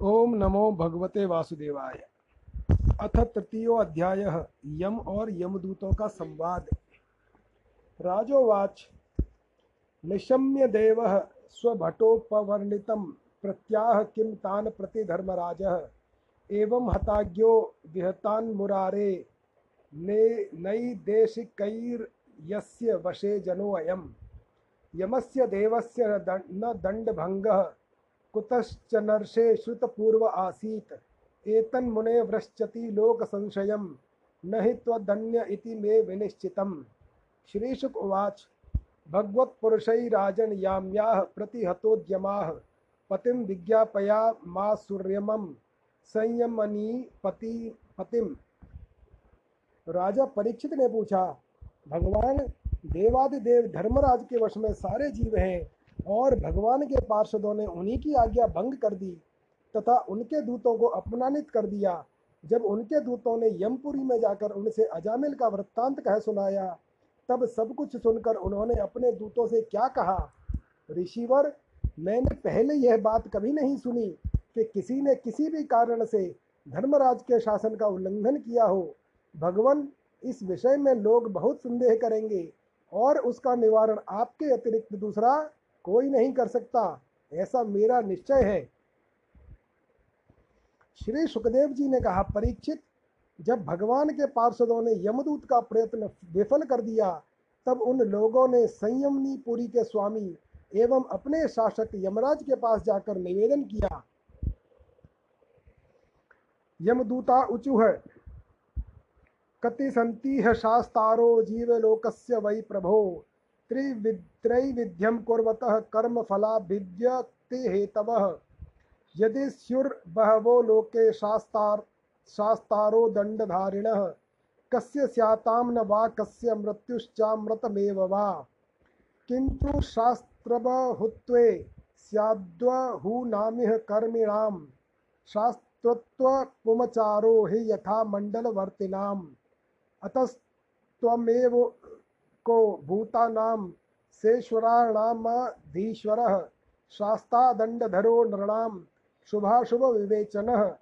ओम नमो भगवते वासुदेवाय। अथ तृतीयो अध्याय, यम और यमदूतों का संवाद। राजोवाच, निशम्य देव स्वभटोपवर्णितं प्रत्याह किं तान् प्रति धर्मराजः एवं हताज्ञो विहतान्मुरारे ने नैदेशिकैर्यस्य वशे जनोऽयं यमस्य देवस्य न दण्डभङ्गः कुतश्चनर्षे श्रुतपूर्व आसीत्। एतन्मुने वृश्चति लोकसंशयं, न हि त्वदन्य इति मे विनिश्चितम्। श्रीशुक उवाच, भगवत्पुरुषैराजन् याम्याः प्रतिहतोद्यमाः, पतिं विज्ञापया मा सूर्यमं संयमनी पति, पतिम। राजा परीक्षित ने पूछा, भगवान, देवादिदेव धर्मराज के वश में सारे जीव हैं? और भगवान के पार्षदों ने उन्हीं की आज्ञा भंग कर दी, तथा उनके दूतों को अपमानित कर दिया। जब उनके दूतों ने यमपुरी में जाकर उनसे अजामिल का वृत्तांत कह सुनाया, तब सब कुछ सुनकर उन्होंने अपने दूतों से क्या कहा? ऋषिवर, मैंने पहले यह बात कभी नहीं सुनी कि किसी ने किसी भी कारण से धर्मराज के शासन का उल्लंघन किया हो। भगवान, इस विषय में लोग बहुत संदेह करेंगे और उसका निवारण आपके अतिरिक्त दूसरा कोई नहीं कर सकता। ऐसा मेरा निश्चय है। श्री सुखदेव जी ने कहा, परीक्षित, जब भगवान के पार्षदों ने यमदूत का प्रयत्न विफल कर दिया, तब उन लोगों ने संयमनी पुरी के स्वामी एवं अपने शासक यमराज के पास जाकर निवेदन किया। यमदूता उचुह कति संति है शास्तारो जीवलोकस्य वै प्रभो। त्रिवित्रैविध्यं कुर्वतः कर्मफलाभिव्यक्तिहेतवः। यदि स्युर्बहवो लोके शास्तार शास्तारो दण्डधारिणः, कस्य स्यातां न वा कस्य मृत्युश्चामृतमेव वा? किन्तु शास्त्रबहुत्वे स्याद्वहूनामिह कर्मिणां शास्त्रत्वपुमचारो हि यथा मण्डलवर्तिनाम्। अतस्त्वमेव को भूतानां सेश्वराणामधीश्वरः शास्तादण्डधरो शुभाशुभ विवेचन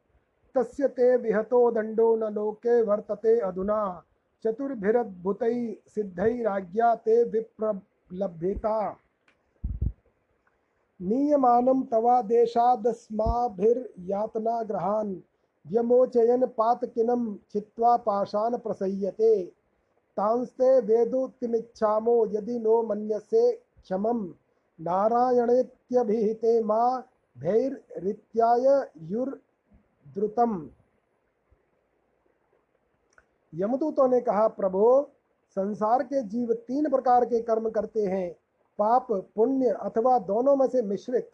तस्य ते विहतो दण्डो न लोके वर्तते अधुना। चतुर्भिरद्भुतैः सिद्धैराज्ञा ते विप्रलभ्यता। नीयमानं तवादेशादस्माभिर्यातनाग्रहान्। व्यमोचयन् पातकिनं पाषाण प्रसह्यते तांस्ते वेदोक्तिमिच्छामो यदि नो मन्यसे क्षमं नारायणेत्यभिहिते मा भैरित्याय युर्द्रुतम। यमदूतों ने कहा, प्रभो, संसार के जीव तीन प्रकार के कर्म करते हैं। पाप, पुण्य अथवा दोनों में से मिश्रित।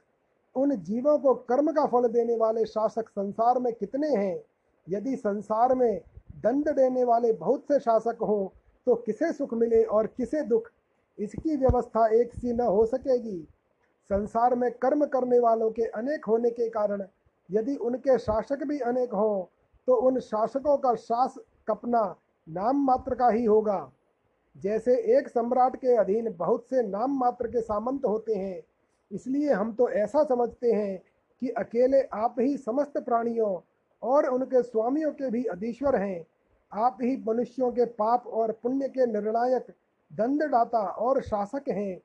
उन जीवों को कर्म का फल देने वाले शासक संसार में कितने हैं? यदि संसार में दंड देने वाले बहुत से शासक हों तो किसे सुख मिले और किसे दुख? इसकी व्यवस्था एक सी न हो सकेगी। संसार में कर्म करने वालों के अनेक होने के कारण यदि उनके शासक भी अनेक हों तो उन शासकों का शास कपना नाम मात्र का ही होगा। जैसे एक सम्राट के अधीन बहुत से नाम मात्र के सामंत होते हैं, इसलिए हम तो ऐसा समझते हैं कि अकेले आप ही समस्त प्राणियों और उनके स्वामियों के भी अधीश्वर हैं। आप ही मनुष्यों के पाप और पुण्य के निर्णायक, दंडदाता और शासक हैं।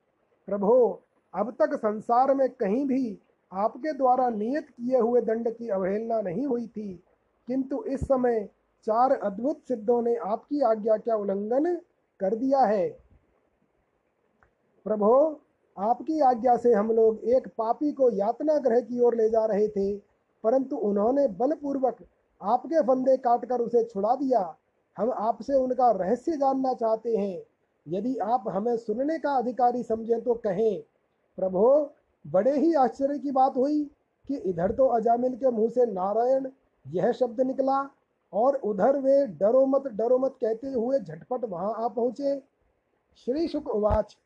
प्रभो, अब तक संसार में कहीं भी आपके द्वारा नियत किए हुए दंड की अवहेलना नहीं हुई थी। किंतु इस समय चार अद्भुत सिद्धों ने आपकी आज्ञा का उल्लंघन कर दिया है। प्रभो, आपकी आज्ञा से हम लोग एक पापी को यातना ग्रह की ओर ले जा रहे थे, परंतु उन्होंने बलपूर्वक आपके फंदे काटकर उसे छुड़ा दिया। हम आपसे उनका रहस्य जानना चाहते हैं। यदि आप हमें सुनने का अधिकारी समझें तो कहें, प्रभो, बड़े ही आश्चर्य की बात हुई कि इधर तो अजामिल के मुँह से नारायण यह शब्द निकला और उधर वे डरो मत डरो मत कहते हुए झटपट वहाँ आ पहुँचे। श्री शुक उवाच।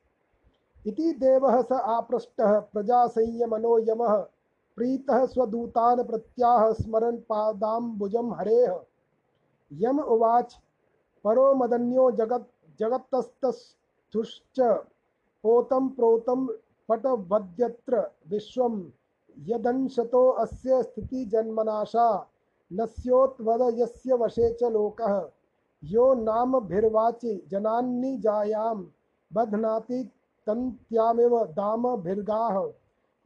इति देव स आपृष्ट प्रजा संयमनो यमः। प्रीतः स्वदूतान प्रत्याह स्मरन् पादाम्बुजं हरेः। यम उवाच, परो मदन्यो जगत् जगत्तस्तुश्च पोतं प्रोतं पटवद्यत्र विश्वं। यदंशतो अस्य स्थिति जन्मनाशा नस्योत्वद यस्य वशे च लोकः। यो नाम भिर्वाचि जनान्नि जायां बध्नाति तन्त्यामिव दाम भिर्गाः।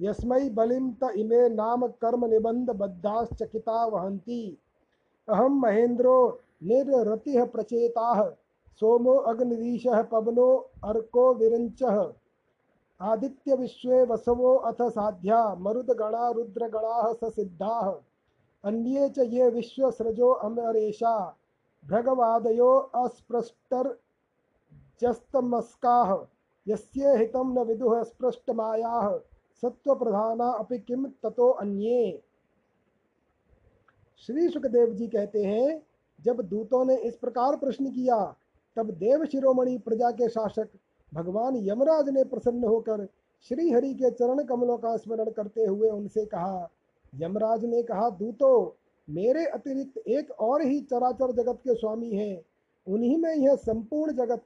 यस्मै बलिम त इमे नाम कर्म निबंध बद्धाश्चकिता वहन्ति। अहम महेन्द्रो निर्रतिः प्रचेताः, सोमो अग्निरीशः पवनो अर्को विरंच आदित्य विश्वे वसवो अथ साध्या, मरुदगणा रुद्रगणाः ससिद्धाः अन्ये च ये विश्वसृजो अमरेशा भृगवादयो अस्पृष्टर्जस्तमस्काः। यस्य हितं न विदुः स्पृष्टमायाः सत्वप्रधाना अपि किम ततो अन्ये। श्री सुखदेव जी कहते हैं, जब दूतों ने इस प्रकार प्रश्न किया, तब देव शिरोमणि प्रजा के शासक भगवान यमराज ने प्रसन्न होकर श्री हरि के चरण कमलों का स्मरण करते हुए उनसे कहा, यमराज ने कहा, दूतो, मेरे अतिरिक्त एक और ही चराचर जगत के स्वामी हैं। उन्हीं में यह संपूर्ण जगत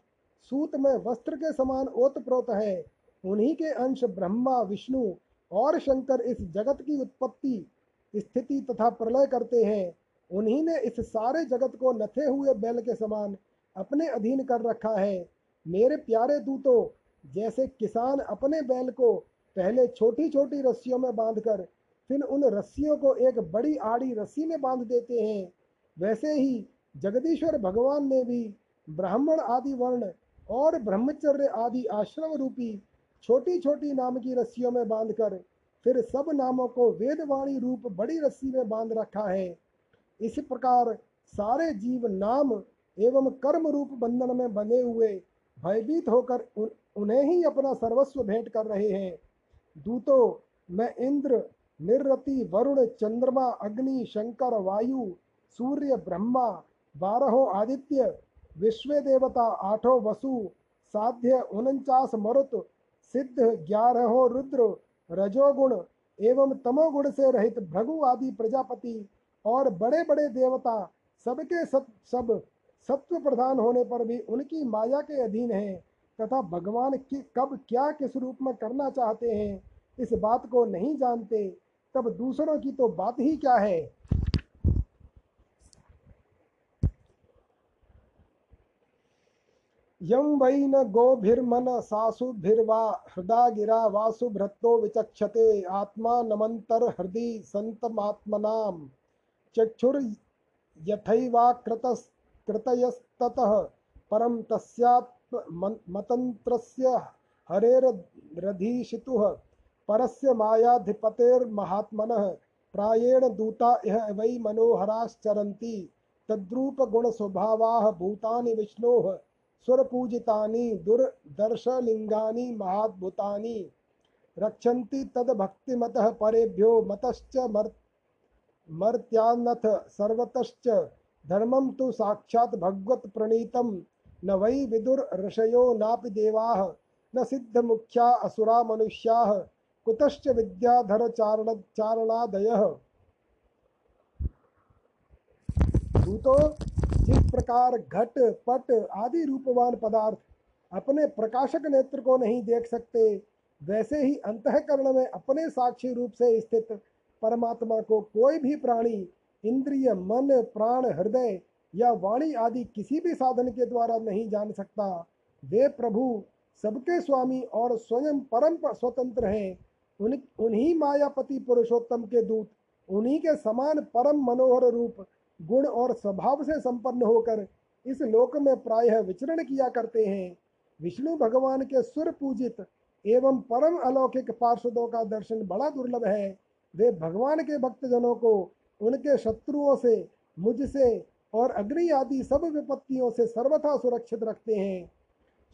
सूत में वस्त्र के समान ओतप्रोत है। उन्हीं के अंश ब्रह्मा, विष्णु और शंकर इस जगत की उत्पत्ति स्थिति तथा प्रलय करते हैं। उन्हीं ने इस सारे जगत को नथे हुए बैल के समान अपने अधीन कर रखा है। मेरे प्यारे दूतों, जैसे किसान अपने बैल को पहले छोटी छोटी रस्सियों में बांधकर फिर उन रस्सियों को एक बड़ी आड़ी रस्सी में बाँध देते हैं, वैसे ही जगदीश्वर भगवान ने भी ब्राह्मण आदि वर्ण और ब्रह्मचर्य आदि आश्रम रूपी छोटी छोटी नाम की रस्सियों में बांधकर फिर सब नामों को वेदवाणी रूप बड़ी रस्सी में बाँध रखा है। इस प्रकार सारे जीव नाम एवं कर्म रूप बंधन में बंधे हुए भयभीत होकर उन, उन्हें ही अपना सर्वस्व भेंट कर रहे हैं। दूतो मैं इंद्र निर्रति वरुण चंद्रमा अग्नि शंकर वायु सूर्य ब्रह्मा बारहों आदित्य विश्व देवता आठों वसु साध्य उनचास मरुत सिद्ध ग्यारहों रुद्र रजोगुण एवं तमोगुण से रहित भृगु आदि प्रजापति और बड़े बड़े देवता सबके सब सब सत्व प्रधान होने पर भी उनकी माया के अधीन हैं, तथा भगवान की कब क्या किस रूप में करना चाहते हैं, इस बात को नहीं जानते, तब दूसरों की तो बात ही क्या है? यं वै न गोभिर्मन सासुभिर्वा हृदा गिरा वासुभृत्तो विचक्षते आत्मा आत्मानमन्तर्हृदि सन्तमात्मनां चक्षुर्यथैवाकृतस्ततः परं तस्यात्मतन्त्रस्य हरेरधीशितुः परस्य मायाधिपतेर्महात्मनः। प्रायेण दूता इह वै मनोहराश्चरन्ति। तद्रूपगुणस्वभावाः भूतानि विष्णोः। सुरपूजितानि दुर्दर्शलिङ्गानि, महाद्भुतानि, रक्षन्ति तद्भक्तिमतः परेभ्यो मतश्च मर्, मर्त्यान्नथ सर्वतश्च। धर्मं तु साक्षात् भगवत् प्रणीतं न वै विदुर्ऋषयो नापि देवाः, न सिद्धमुख्या असुरा मनुष्याः कुतश्च विद्याधरचारण दूतो प्रकार, घट, पट आदि रूपवान पदार्थ अपने प्रकाशक नेत्र को नहीं देख सकते, वैसे ही अंतकरण में अपने साक्षी रूप से स्थित परमात्मा को कोई भी प्राणी, इंद्रिय, मन, प्राण, हृदय या वाणी आदि किसी भी साधन के द्वारा नहीं जान सकता। वे प्रभु सबके स्वामी और स्वयं परम स्वतंत्र हैं। उन, उन्हीं मायापति पुरुषोत्तम के दूत, उन्हीं के समान परम मनोहर रूप गुण और स्वभाव से संपन्न होकर इस लोक में प्रायः विचरण किया करते हैं। विष्णु भगवान के सुर पूजित एवं परम अलौकिक पार्षदों का दर्शन बड़ा दुर्लभ है। वे भगवान के भक्तजनों को उनके शत्रुओं से, मुझसे और अग्नि आदि सब विपत्तियों से सर्वथा सुरक्षित रखते हैं।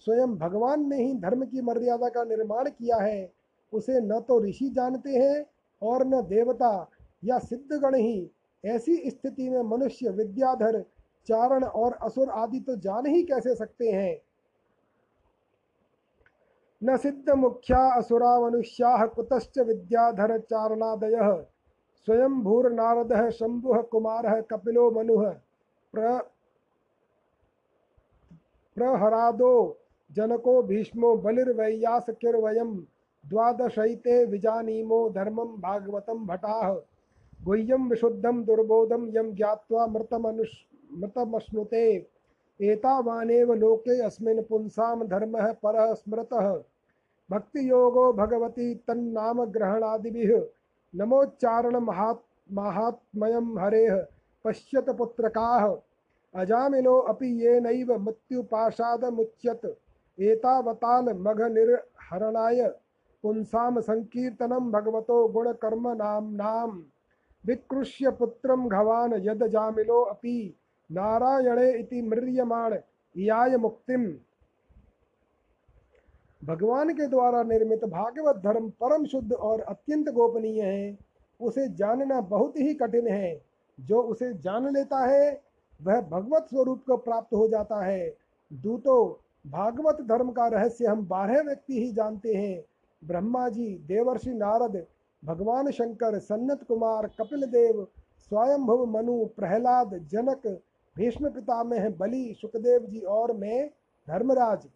स्वयं भगवान ने ही धर्म की मर्यादा का निर्माण किया है। उसे न तो ऋषि जानते हैं और न देवता या सिद्धगण ही ऐसी स्थिति में मनुष्य, विद्याधर, चारण और असुर आदि तो जान ही कैसे सकते हैं? न सिद्ध मुख्या असुरा मनुष्या कुतश्च विद्याधर चारणादय। स्वयं भूर नारद, शंभु कुमार, कपिलो मनु। प्र प्रहरादो, जनको भीष्मो बलिर्वैयास किर्वयम द्वादशैते विजानीमो, धर्मं भागवतं भटाः। गुह्यं विशुद्धं दुर्बोधं यं ज्ञात्वा मृतमनुष् मृतमश्नुते। एतावानेव लोके अस्मिन् पुंसां धर्मः परः स्मृतः। भक्तियोगो भगवती तन्नाम ग्रहणादिभिः। नमोच्चारण महात् महात्मयं हरेः। पश्यत पुत्रकाः। अजामिलो अपि येनैव मृत्युपाशादमुच्यत एतावताल मघनिर्हरणाय। पुंसां संकीर्तनं भगवतो गुणकर्म नाम्नां विकृष्य पुत्रं घवान यद जामिलो अपि नारायणे इति म्रियमाण इयाय मुक्तिम। भगवान के द्वारा निर्मित भागवत धर्म परम शुद्ध और अत्यंत गोपनीय है। उसे जानना बहुत ही कठिन है। जो उसे जान लेता है, वह भगवत स्वरूप को प्राप्त हो जाता है। दूतो, भागवत धर्म का रहस्य हम बारह व्यक्ति ही जानते हैं। ब्रह्मा जी, देवर्षि नारद भगवान शंकर, सन्नत कुमार, कपिल देव, स्वयंभव मनु, प्रहलाद, जनक, भीष्म पितामह बलि, सुखदेव जी और मैं, धर्मराज।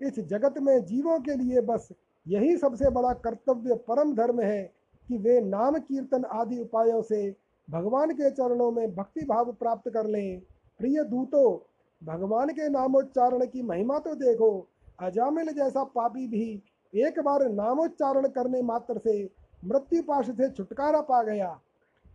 इस जगत में जीवों के लिए बस यही सबसे बड़ा कर्तव्य परम धर्म है कि वे नाम कीर्तन आदि उपायों से भगवान के चरणों में भक्ति भाव प्राप्त कर लें। प्रिय दूतो, भगवान के नामोच्चारण की महिमा तो देखो। अजामिल जैसा पापी भी एक बार नामोच्चारण करने मात्र से मृत्यु पाश से छुटकारा पा गया।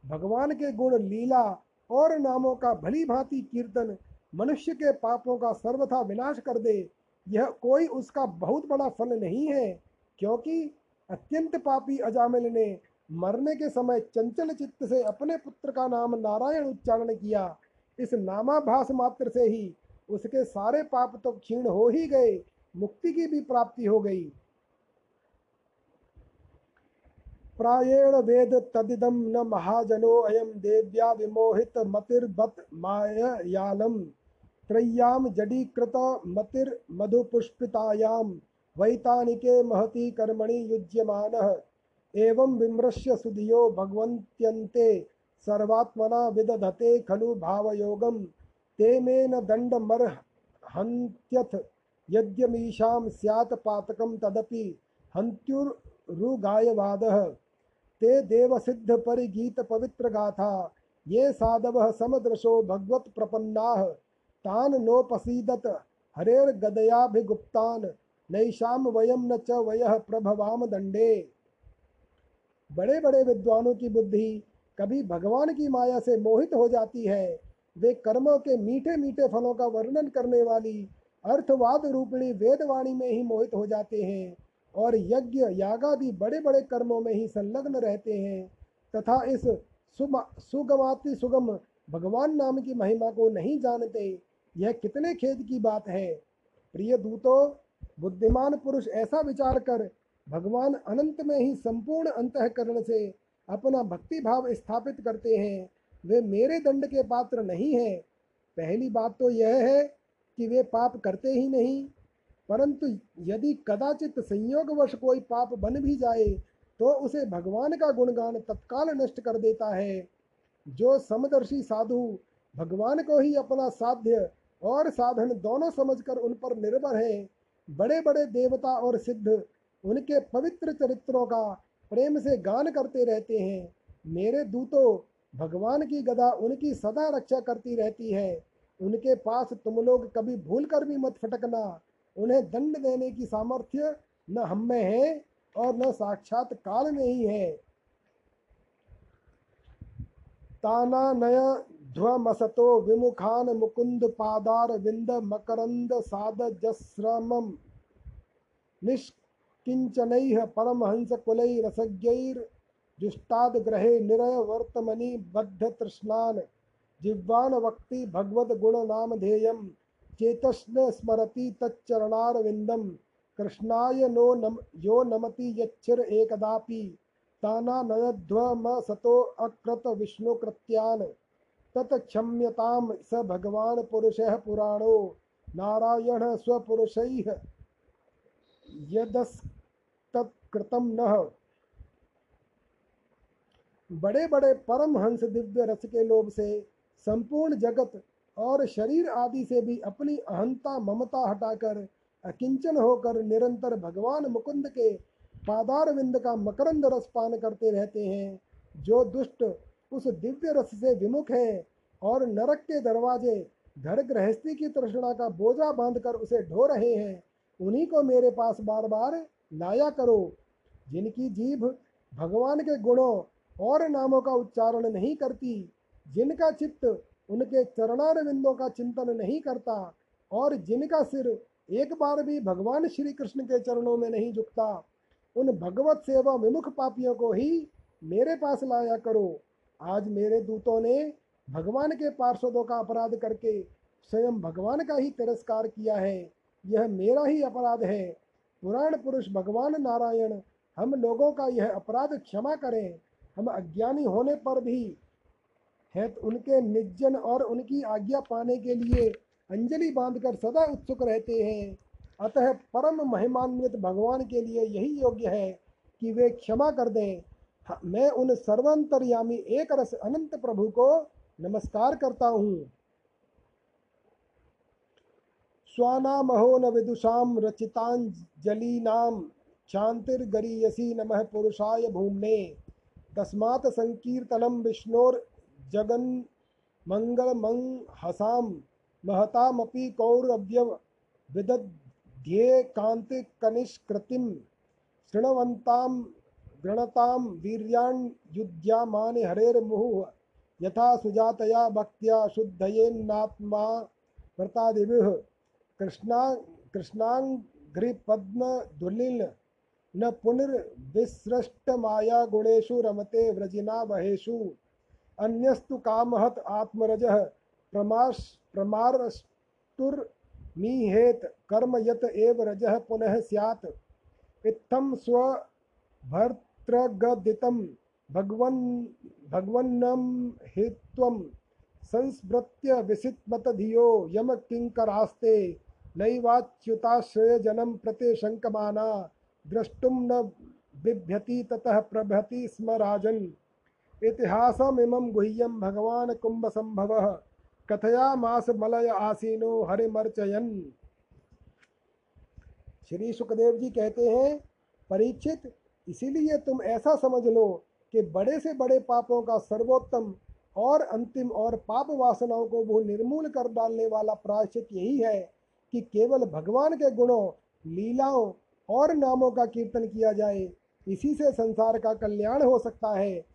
भगवान के गुण लीला और नामों का भली भांति कीर्तन मनुष्य के पापों का सर्वथा विनाश कर दे, यह कोई उसका बहुत बड़ा फल नहीं है, क्योंकि अत्यंत पापी अजामिल ने मरने के समय चंचल चित्त से अपने पुत्र का नाम नारायण उच्चारण किया। इस नामाभास मात्र से ही उसके सारे पाप तो क्षीण हो ही गए, मुक्ति की भी प्राप्ति हो गई। प्रायेण वेद तदिदम न महाजनो अयम देव्या विमोहित मतिर्बत मायालम त्रय्याम जडीकृत मतिर मधुपुष्पितायाम वैतानिके महती कर्मणि युज्यमानः। एवं विमृश्य सुधियो भगवन्त्यन्ते सर्वात्मना विदधते खलु भावयोगम। ते मेन दण्डमर्हन्त्यथ यद्यमीशां स्यात् पातकं तदपि हन्त्युरुगायवादः। ते देव सिद्ध परिगीत पवित्र गाथा ये साधवः समदृशो भगवत प्रपन्ना तान नोपसीदत, हरेर्गदयाभिगुप्तान्, नैषां वयम न च वयः प्रभवाम दंडे बड़े बड़े विद्वानों की बुद्धि कभी भगवान की माया से मोहित हो जाती है। वे कर्मों के मीठे मीठे फलों का वर्णन करने वाली अर्थवाद रूपिणी वेदवाणी में ही मोहित हो जाते हैं। और यज्ञ यागादि बड़े बड़े कर्मों में ही संलग्न रहते हैं, तथा इस सुगमाति सुगम भगवान नाम की महिमा को नहीं जानते, यह कितने खेद की बात है। प्रिय दूतों, बुद्धिमान पुरुष ऐसा विचार कर, भगवान अनंत में ही संपूर्ण अंतकरण से अपना भक्ति भाव स्थापित करते हैं, वे मेरे दंड के पात्र नहीं हैं। पहली बात तो यह है कि वे पाप करते ही नहीं परंतु यदि कदाचित संयोगवश कोई पाप बन भी जाए तो उसे भगवान का गुणगान तत्काल नष्ट कर देता है। जो समदर्शी साधु भगवान को ही अपना साध्य और साधन दोनों समझकर उन पर निर्भर है बड़े बड़े देवता और सिद्ध उनके पवित्र चरित्रों का प्रेम से गान करते रहते हैं। मेरे दूतों, भगवान की गदा उनकी सदा रक्षा करती रहती है। उनके पास तुम लोग कभी भूल कर भी मत फटकना। उन्हें दंड देने की सामर्थ्य न हम में है और न साक्षात काल में ही है। ताना नया ध्वमसतो विमुखान मुकुंद पादार विंद मकरंद साद जस्रमम निष्किंचनैः परमहंस कुलै रसज्ञैर जुष्टाद ग्रहे निरय वर्तमनि बद्ध तृष्णान जिह्वान वक्ति भगवद गुण नाम ध्येयम चेतस्न स्मरति तच्चरणारविंदम कृष्णाय नो नम, यो नमति यच्छिर एकदापि। ताना नयध्वम सतो अकृत विष्णु कृत्यान तत्क्षम्यताम स भगवान पुरुषः पुराणो। नारायण स्वपुरुषैः यदस्तत्कृतं नः। बड़े बड़े परम हंस दिव्य रस के लोभ से संपूर्ण जगत और शरीर आदि से भी अपनी अहंता ममता हटाकर, अकिंचन होकर निरंतर भगवान मुकुंद के पादार विंद का मकरंद रस पान करते रहते हैं। जो दुष्ट उस दिव्य रस से विमुख हैं और नरक के दरवाजे घर गृहस्थी की तृष्णा का बोझा बांधकर उसे ढो रहे हैं, उन्हीं को मेरे पास बार बार लाया करो। जिनकी जीभ भगवान के गुणों और नामों का उच्चारण नहीं करती, जिनका चित्त उनके चरणार बिंदों का चिंतन नहीं करता और जिनका सिर एक बार भी भगवान श्री कृष्ण के चरणों में नहीं झुकता, उन भगवत सेवा विमुख पापियों को ही मेरे पास लाया करो। आज मेरे दूतों ने भगवान के पार्षदों का अपराध करके स्वयं भगवान का ही तिरस्कार किया है। यह मेरा ही अपराध है। पुराण पुरुष भगवान नारायण, हम लोगों का यह अपराध क्षमा करें। हम अज्ञानी होने पर भी है तो उनके निजन और उनकी आज्ञा पाने के लिए अंजलि बांधकर सदा उत्सुक रहते हैं। अतः परम महिमान्वित भगवान के लिए यही योग्य है कि वे क्षमा कर दें। मैं उन सर्वंतरयामी एक रस अनंत प्रभु को नमस्कार करता हूँ। स्वानामहो न विदुषाम रचितांजलीनाम शांतिर्गरीयसी नमः पुरुषाय भूमने। तस्मात् संकीर्तनम विष्णोर्जगन मंगलमंहसाम महतामपि कौरव्य विदध्ये कांतिकनिष्कृतिम शृण्वन्ताम गृणतां वीर्याण्युद्यामानि हरेर्मुहुः, यथा सुजातया भक्त्या शुद्धयेन्नात्मा व्रतादिभिः कृष्णा कृष्णाङ्घ्रिपद्मधुलिन् न पुनर्विसृष्टमाया गुणेषु रमते व्रजिना वहेषु अन्यस्तु कामहत आत्मरज प्रमाश प्रमारस्तुर्मीहेत कर्म यत एव रजः पुनः स्यात्। इत्थं स्वभर्तृगदितं भगवन्, भगवन्नं हि त्वं संस्मृत्य विसित्मत धियो यम किङ्करास्ते, नैवाच्युताश्रयजनं प्रति शङ्कमाना, द्रष्टुं न बिभ्यति ततः प्रभति स्म राजन् इतिहासमिमं गुह्यं भगवान् कुम्भसम्भवः। कथयामास मलय आसीनो हरिमर्चयन्। श्री सुखदेव जी कहते हैं, परीक्षित, इसीलिए तुम ऐसा समझ लो कि बड़े से बड़े पापों का सर्वोत्तम और अंतिम और पाप वासनाओं को वो निर्मूल कर डालने वाला प्रायश्चित यही है कि केवल भगवान के गुणों, लीलाओं और नामों का कीर्तन किया जाए। इसी से संसार का कल्याण हो सकता है।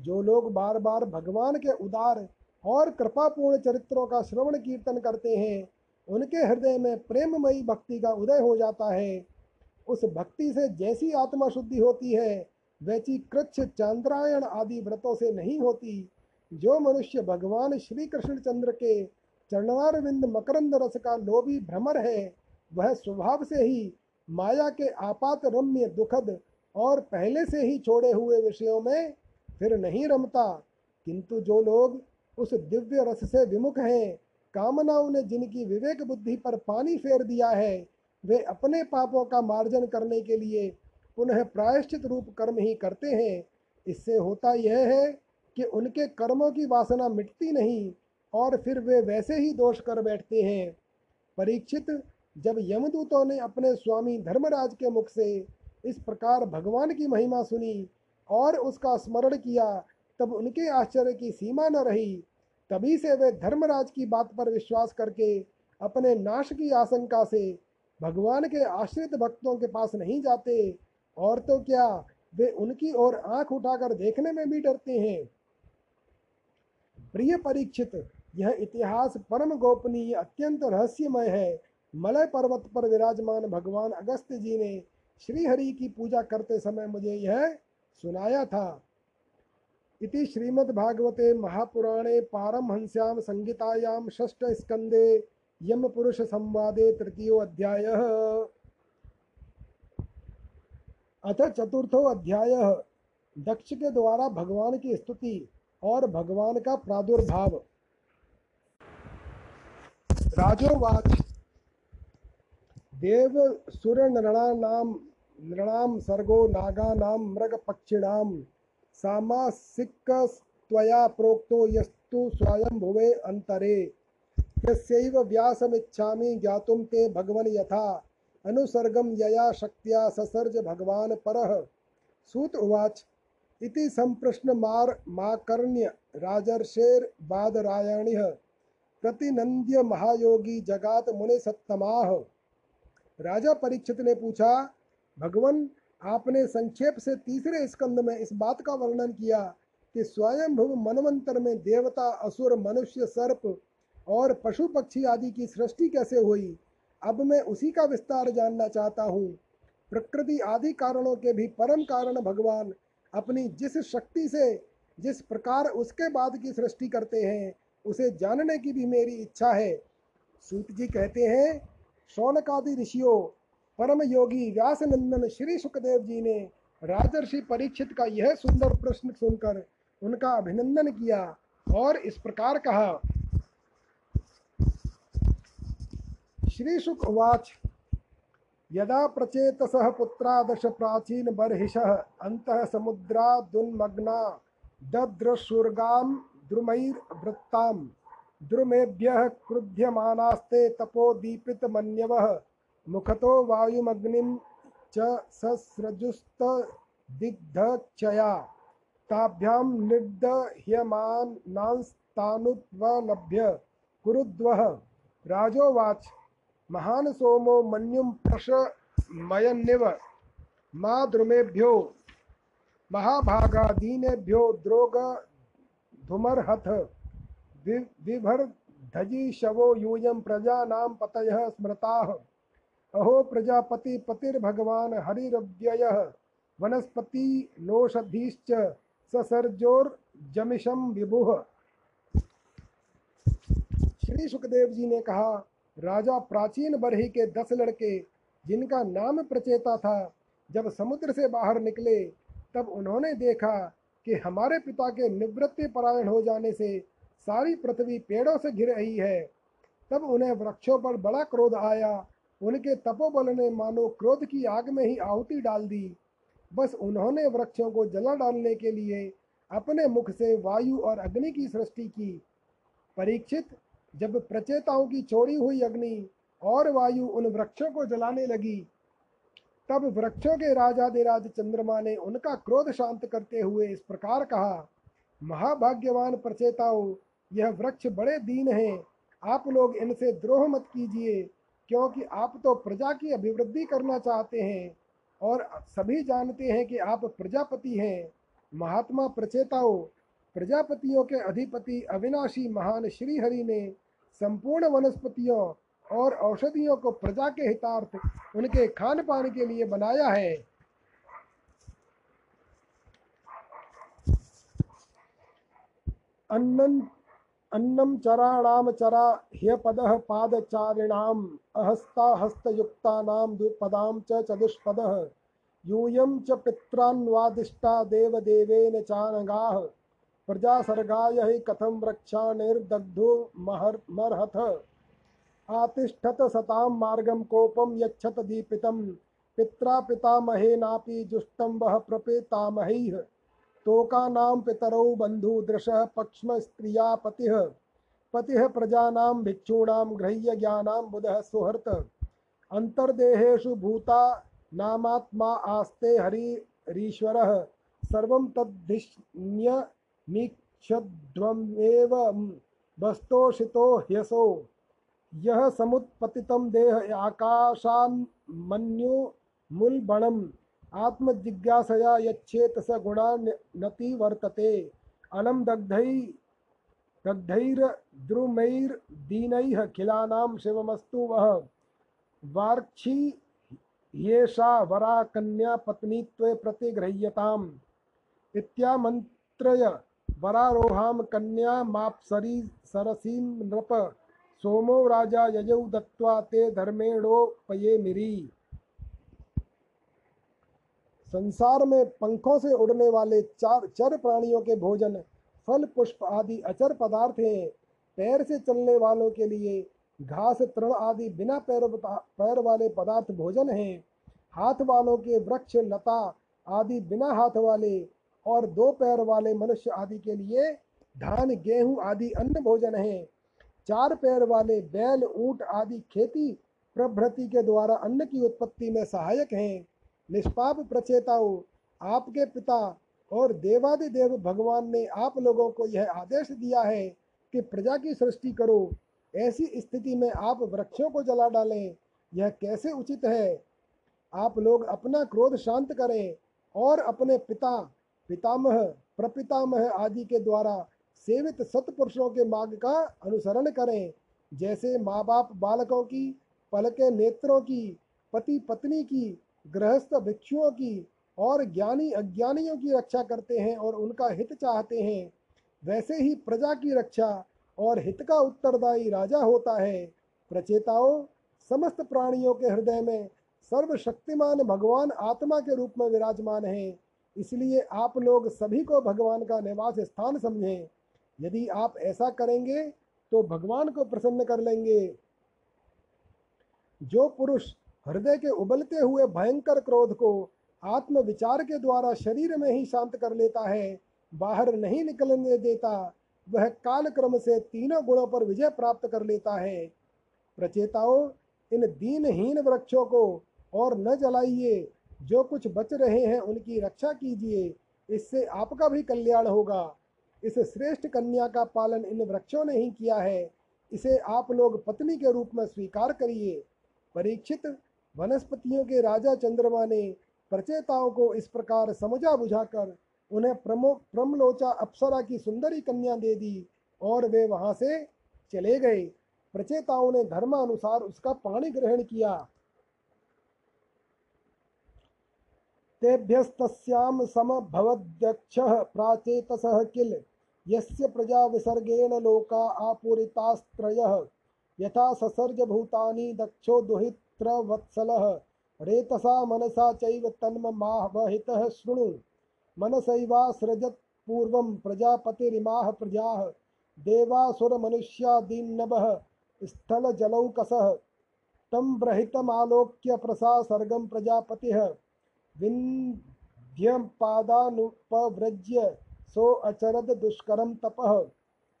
जो लोग बार बार भगवान के उदार और कृपापूर्ण चरित्रों का श्रवण कीर्तन करते हैं, उनके हृदय में प्रेममयी भक्ति का उदय हो जाता है। उस भक्ति से जैसी आत्मा शुद्धि होती है, वैसी कृच्छ चांद्रायण आदि व्रतों से नहीं होती। जो मनुष्य भगवान श्री कृष्ण चंद्र के चरणारविंद मकरंद रस का लोभी भ्रमर है, वह स्वभाव से ही माया के आपात रम्य, दुखद और पहले से ही छोड़े हुए विषयों में फिर नहीं रमता। किंतु जो लोग उस दिव्य रस से विमुख हैं कामनाओं ने जिनकी विवेक बुद्धि पर पानी फेर दिया है, वे अपने पापों का मार्जन करने के लिए पुनः प्रायश्चित रूप कर्म ही करते हैं। इससे होता यह है कि उनके कर्मों की वासना मिटती नहीं और फिर वे वैसे ही दोष कर बैठते हैं। परीक्षित, जब यमदूतों ने अपने स्वामी धर्मराज के मुख से इस प्रकार भगवान की महिमा सुनी और उसका स्मरण किया, तब उनके आश्चर्य की सीमा न रही। तभी से वे धर्मराज की बात पर विश्वास करके अपने नाश की आशंका से भगवान के आश्रित भक्तों के पास नहीं जाते। और तो क्या, वे उनकी ओर आँख उठाकर देखने में भी डरते हैं। प्रिय परीक्षित, यह इतिहास परम गोपनीय, अत्यंत रहस्यमय है। मलय पर्वत पर विराजमान भगवान अगस्त जी ने श्री हरि की पूजा करते समय मुझे यह सुनाया था। इति श्रीमद्भागवते महापुराणे पारमहंस्यां संहितायां षष्ठ स्कंदे यम पुरुष संवादे तृतीयो अध्याय। अथ चतुर्थो अध्याय। दक्ष के द्वारा भगवान की स्तुति और भगवान का प्रादुर्भाव। राजोवाच। देव सुर नृणानाम नृणाम सर्गो नागानाम मृग पक्षिणाम सामासिक त्वया प्रोक्तो यस्तु स्वयं भुवे अंतरे यस्यैव व्यासमिच्छामि ज्ञातुं ते भगवन् यथा। अनुसर्गम यया शक्त्या ससर्ज भगवान परः। सूत उवाच, इति संप्रश्न मार माकर्ण्य राजर्षेर बादरायणिः। प्रतिनंद्य महायोगी जगात मुनि सत्तमाह राजा परीक्षित ने पूछा भगवान, आपने संक्षेप से तीसरे स्कंद में इस बात का वर्णन किया कि स्वयंभुव मनवंतर में देवता, असुर, मनुष्य, सर्प और पशु पक्षी आदि की सृष्टि कैसे हुई? अब मैं उसी का विस्तार जानना चाहता हूँ। प्रकृति आदि कारणों के भी परम कारण भगवान अपनी जिस शक्ति से, जिस प्रकार उसके बाद की सृष्टि करते हैं, उसे जानने की भी मेरी इच्छा है। सूत जी कहते हैं, शौनकादि ऋषियों परम योगी व्यास नंदन श्री सुखदेव जी ने राजर्षि परीक्षित का यह सुंदर प्रश्न सुनकर उनका अभिनंदन किया और इस प्रकार कहा, श्री सुख यदा प्रचेतसः पुत्रादश प्राचीन बर्हिषः अन्तः समुद्रादुन्मग्ना दद्रशुर्गां द्रुमैर्वृत्तां, द्रुमेभ्यः क्रुध्यमानास्ते तपोदीपितमन्यवः मुखतो वायुमग्निं च सस्रजुस्तदिग्धक्षया ताभ्यां निर्दह्यमानांस्तानुत्वलभ्य कुरुद्वः। राजोवाच। महान सोमो मन्युम प्रशमयन्निव। मा द्रुमेभ्यो। महाभागा दीनेभ्यो द्रोग धुमर्हथ विभर धजी शवो यूयम प्रजानां पतयः स्मृताः। अहो प्रजापति पतिर पतिर्भगवान हरिरव्ययः, वनस्पति नोषधीश्च ससर्जोर्जमिषम विभुः। श्री सुखदेव जी ने कहा, राजा प्राचीन बरही के दस लड़के, जिनका नाम प्रचेता था, जब समुद्र से बाहर निकले, तब उन्होंने देखा कि हमारे पिता के निवृत्ति परायण हो जाने से सारी पृथ्वी पेड़ों से घिर रही है। तब उन्हें वृक्षों पर बड़ा क्रोध आया उनके तपोबल ने मानो क्रोध की आग में ही आहुति डाल दी। बस उन्होंने वृक्षों को जला डालने के लिए अपने मुख से वायु और अग्नि की सृष्टि की। परीक्षित, जब प्रचेताओं की छोड़ी हुई अग्नि और वायु उन वृक्षों को जलाने लगी, तब वृक्षों के राजा देराज चंद्रमा ने उनका क्रोध शांत करते हुए इस प्रकार कहा, महाभाग्यवान प्रचेताओं, यह वृक्ष बड़े दीन हैं। आप लोग इनसे द्रोह मत कीजिए। क्योंकि आप तो प्रजा की अभिवृद्धि करना चाहते हैं और सभी जानते हैं कि आप प्रजापति हैं। महात्मा प्रचेताओं, प्रजापतियों के अधिपति अविनाशी महान श्री हरि ने संपूर्ण वनस्पतियों और औषधियों को प्रजा के हितार्थ उनके खान पान के लिए बनाया है। अन्नम अन्नम चराणाम चरा ह्यपदः पादचारिणाम अहस्ता हस्तयुक्तानाम द्विपदाम च चतुष्पदः। यूयं च पित्रान्वादिष्टा देवदेवेन चानगाः। प्रजासर्गाय हि कथं वृक्षाणिर्दग्धो महर मर्हथ। आतिष्ठत सतां मार्गं कोपं यच्छत दीपितं पित्रा पितामहेनापि जुष्टं वः प्रपेतामहैः। तोकानां पितरौ बंधु दृश बन्धुदृशः पक्ष्मस्त्रिया पतिः पतिः प्रजानां भिक्षूणां गृह्य ज्ञानां बुधः सुहृत्। अन्तर्देहेषु भूता नामात्मा आस्ते हरिरीश्वरः सर्वं तद्धिन्य मीक्षध्वमेव वस्तोषितो ह्यसो। यह समुत्पतितं देह आकाशान्मन्युमुल्बणम् आत्मजिज्ञासया स गुणा नति वर्तते अलं दग्धै दग्धैर्द्रुमैर्दीनैः खिलानां शिवमस्तु वः। वार्क्षी ह्येषा वरा कन्या पत्नीत्वे इत्यामन्त्रय वरारोहाम कन्या मापसरी सरसीम नृप। सोमो राजा यजौ दत्वा ते धर्मेणोपये मिरी संसार में पंखों से उड़ने वाले चार चर प्राणियों के भोजन, फल, पुष्प आदि अचर पदार्थ हैं। पैर से चलने वालों के लिए घास, तृण आदि बिना पैर पैर वाले पदार्थ भोजन हैं। हाथ वालों के वृक्ष, लता आदि बिना हाथ वाले और दो पैर वाले मनुष्य आदि के लिए धान, गेहूँ आदि अन्न भोजन हैं। चार पैर वाले बैल, ऊँट आदि खेती प्रभृति के द्वारा अन्न की उत्पत्ति में सहायक हैं। निष्पाप प्रचेताओं, आपके पिता और देवादिदेव भगवान ने आप लोगों को यह आदेश दिया है कि प्रजा की सृष्टि करो। ऐसी स्थिति में आप वृक्षों को जला डालें। यह कैसे उचित है? आप लोग अपना क्रोध शांत करें और अपने पिता, पितामह, प्रपितामह आदि के द्वारा सेवित सत्पुरुषों के मार्ग का अनुसरण करें। जैसे माँ बाप बालकों की पलके नेत्रों की, पति पत्नी की गृहस्थ भिक्षुओं की और ज्ञानी अज्ञानियों की रक्षा करते हैं और उनका हित चाहते हैं। वैसे ही प्रजा की रक्षा और हित का उत्तरदायी राजा होता है। प्रचेताओं, समस्त प्राणियों के हृदय में सर्वशक्तिमान भगवान आत्मा के रूप में विराजमान है। इसलिए आप लोग सभी को भगवान का निवास स्थान समझें। यदि आप ऐसा करेंगे तो भगवान को प्रसन्न कर लेंगे। जो पुरुष हृदय के उबलते हुए भयंकर क्रोध को आत्म विचार के द्वारा शरीर में ही शांत कर लेता है, बाहर नहीं निकलने देता, वह काल क्रम से तीनों गुणों पर विजय प्राप्त कर लेता है। प्रचेताओं, इन दीनहीन वृक्षों को और न जलाइए, जो कुछ बच रहे हैं उनकी रक्षा कीजिए, इससे आपका भी कल्याण होगा। इस श्रेष्ठ कन्या का पालन इन वृक्षों ने ही किया है, इसे आप लोग पत्नी के रूप में स्वीकार करिए। परीक्षित वनस्पतियों के राजा चंद्रमा ने प्रचेताओं को इस प्रकार समझा बुझाकर उन्हें प्रमो प्रमलोचा अप्सरा की सुंदरी कन्या दे दी और वे वहाँ से चले गए। प्रचेताओं ने धर्मानुसार उसका पाणी ग्रहण किया। तेभ्यस्तस्यां समभवद्यक्षः प्राचेतसः किल। यस्य प्रजा विसर्गेण लोका आपूरितास्त्रयः। यथा ससर्ज भूतानि दक्षो दुहित्रवत्सलः रेतसा मनसा चैव तन्ममावहितः शृणु। मनसैवासृजत् पूर्वं प्रजापतिरिमाः प्रजाः। देवासुरमनुष्यादीन्नभः स्थलजलौकसः। तं ब्रहितमालोक्य प्रसासर्गं सो अचरद दुष्करं तपः।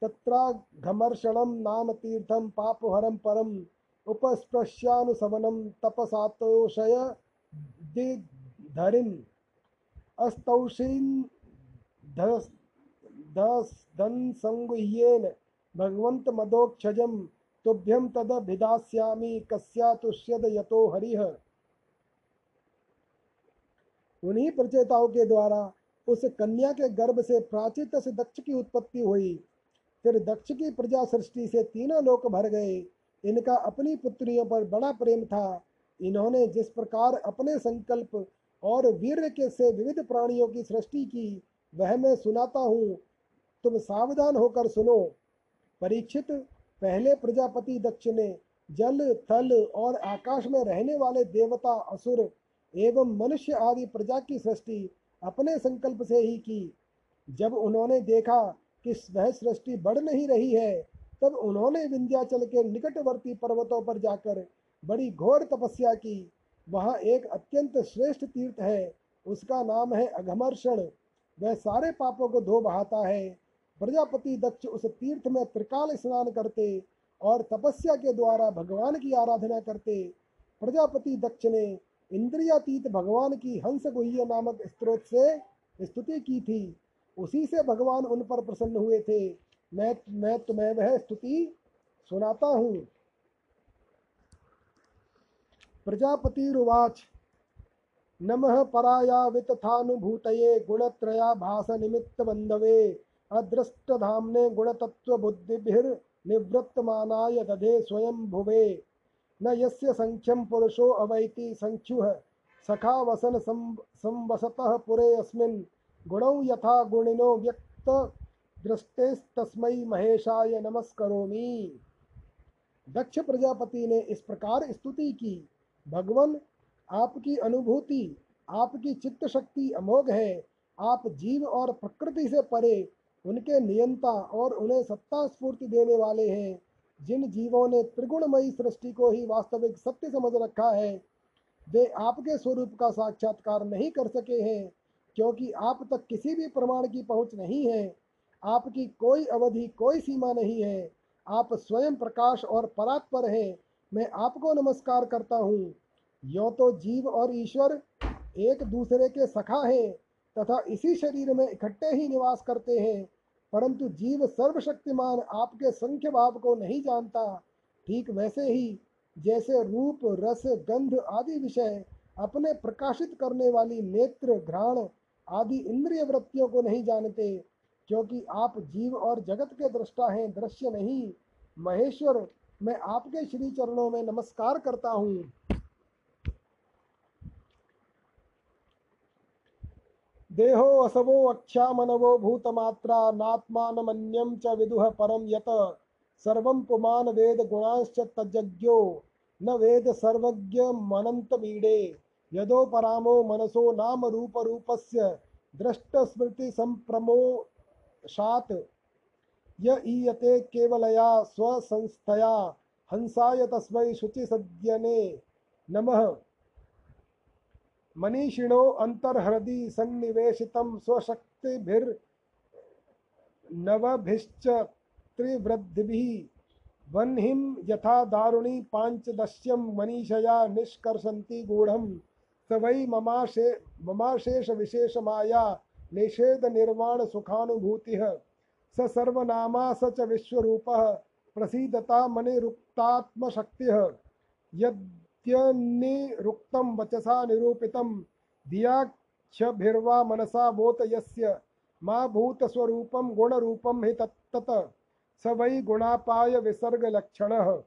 तत्राघमर्षणं नाम तीर्थं पापहरं परम् उपस्पृश्यानुशमनं तपसातोषय दिधरिम् अस्तौषीन् धस धस धन संगुह्येन भगवंत मदोक्षजम तुभ्यम तदभिदास्यामि कस्या तुष्यद यतो हरिह उन्हीं प्रचेताओं के द्वारा उस कन्या के गर्भ से प्राचीत से दक्ष की उत्पत्ति हुई। फिर दक्ष की प्रजा सृष्टि से तीनों लोक भर गए। इनका अपनी पुत्रियों पर बड़ा प्रेम था। इन्होंने जिस प्रकार अपने संकल्प और वीर के से विविध प्राणियों की सृष्टि की, वह मैं सुनाता हूँ। तुम सावधान होकर सुनो। परीक्षित, पहले प्रजापति दक्ष ने जल, थल और आकाश में रहने वाले देवता, असुर एवं मनुष्य आदि प्रजा की सृष्टि अपने संकल्प से ही की। जब उन्होंने देखा कि वह सृष्टि बढ़ नहीं रही है तब उन्होंने विंध्याचल के निकटवर्ती पर्वतों पर जाकर बड़ी घोर तपस्या की। वहाँ एक अत्यंत श्रेष्ठ तीर्थ है, उसका नाम है अघमर्षण। वह सारे पापों को धो बहाता है। प्रजापति दक्ष उस तीर्थ में त्रिकाल स्नान करते और तपस्या के द्वारा भगवान की आराधना करते। प्रजापति दक्ष ने इंद्रियातीत भगवान की हंस गुह्य नामक स्त्रोत से स्तुति की थी। उसी से भगवान उन पर प्रसन्न हुए थे। मैं मैं तुम्हें वह स्तुति सुनाता हूँ। प्रजापतिरुवाच, नमः पराया वितथानुभूतये गुणत्रया भासनिमित्तबन्धवे अदृष्टधाम्ने गुणतत्त्वबुद्धिभिर्निवृत्तमानाय दधे स्वयं भुवे न यस्य संख्यं पुरुषो अवैति संख्युः सखा वसन संवसतः पुरे अस्मिन् गुणौ यथा गुणिनो व्यक्त दृष्टेस्तस्मै महेशाय नमस्करोमि। दक्ष प्रजापति ने इस प्रकार स्तुति की। भगवान, आपकी अनुभूति, आपकी चित्त शक्ति अमोघ है। आप जीव और प्रकृति से परे, उनके नियंता और उन्हें सत्ता स्फूर्ति देने वाले हैं। जिन जीवों ने त्रिगुणमयी सृष्टि को ही वास्तविक सत्य समझ रखा है, वे आपके स्वरूप का साक्षात्कार नहीं कर सके हैं, क्योंकि आप तक किसी भी प्रमाण की पहुँच नहीं है। आपकी कोई अवधि, कोई सीमा नहीं है। आप स्वयं प्रकाश और परात्पर हैं। मैं आपको नमस्कार करता हूँ। यो तो जीव और ईश्वर एक दूसरे के सखा हैं तथा इसी शरीर में इकट्ठे ही निवास करते हैं। परंतु जीव सर्वशक्तिमान आपके संख्य भाव को नहीं जानता। ठीक वैसे ही जैसे रूप, रस, गंध आदि विषय अपने प्रकाशित करने वाली नेत्र, घ्राण आदि इंद्रिय वृत्तियों को नहीं जानते क्योंकि आप जीव और जगत के दृष्टा हैं, दृश्य नहीं। महेश्वर, मैं आपके श्री चरणों में नमस्कार करता हूँ। देहो असवो अक्षा मनवो भूतमात्रा, नात्मानमन्यं च विदुः परम यत। सर्वं पुमान् वेद गुणांश्च तज्ज्ञो न वेद सर्वज्ञ मनंत मीडे यदो परामो मनसो नाम रूप रूपस्य दृष्ट स्मृति संप्रमोशात य ईयते केवलया स्वसंस्थया, हंसाय तस्मै शुचि सद्यने नमः। मनीषिणो अंतर्हृदि सन्निवेशितं स्वशक्तिभिर्नवभिश्च यथा दारुणी पाञ्चदश्यं मनीषया निष्कर्षन्ति गूढ़ं, स वै ममाशे ममाशेषविशेषमाया निषेधनिर्वाणसुखानुभूतिः स सर्वनामा स च विश्वरूपः। प्रसीदता मणिरुक्तात्मशक्तिः। यद् नित्यनिरुक्तं वचसा निरूपितं। धियाक्षभिर्वा मनसा बोत यस्य। मा भूतस्वरूपं गुणरूपं हि तत्तत स वै गुणापाय विसर्गलक्षणः।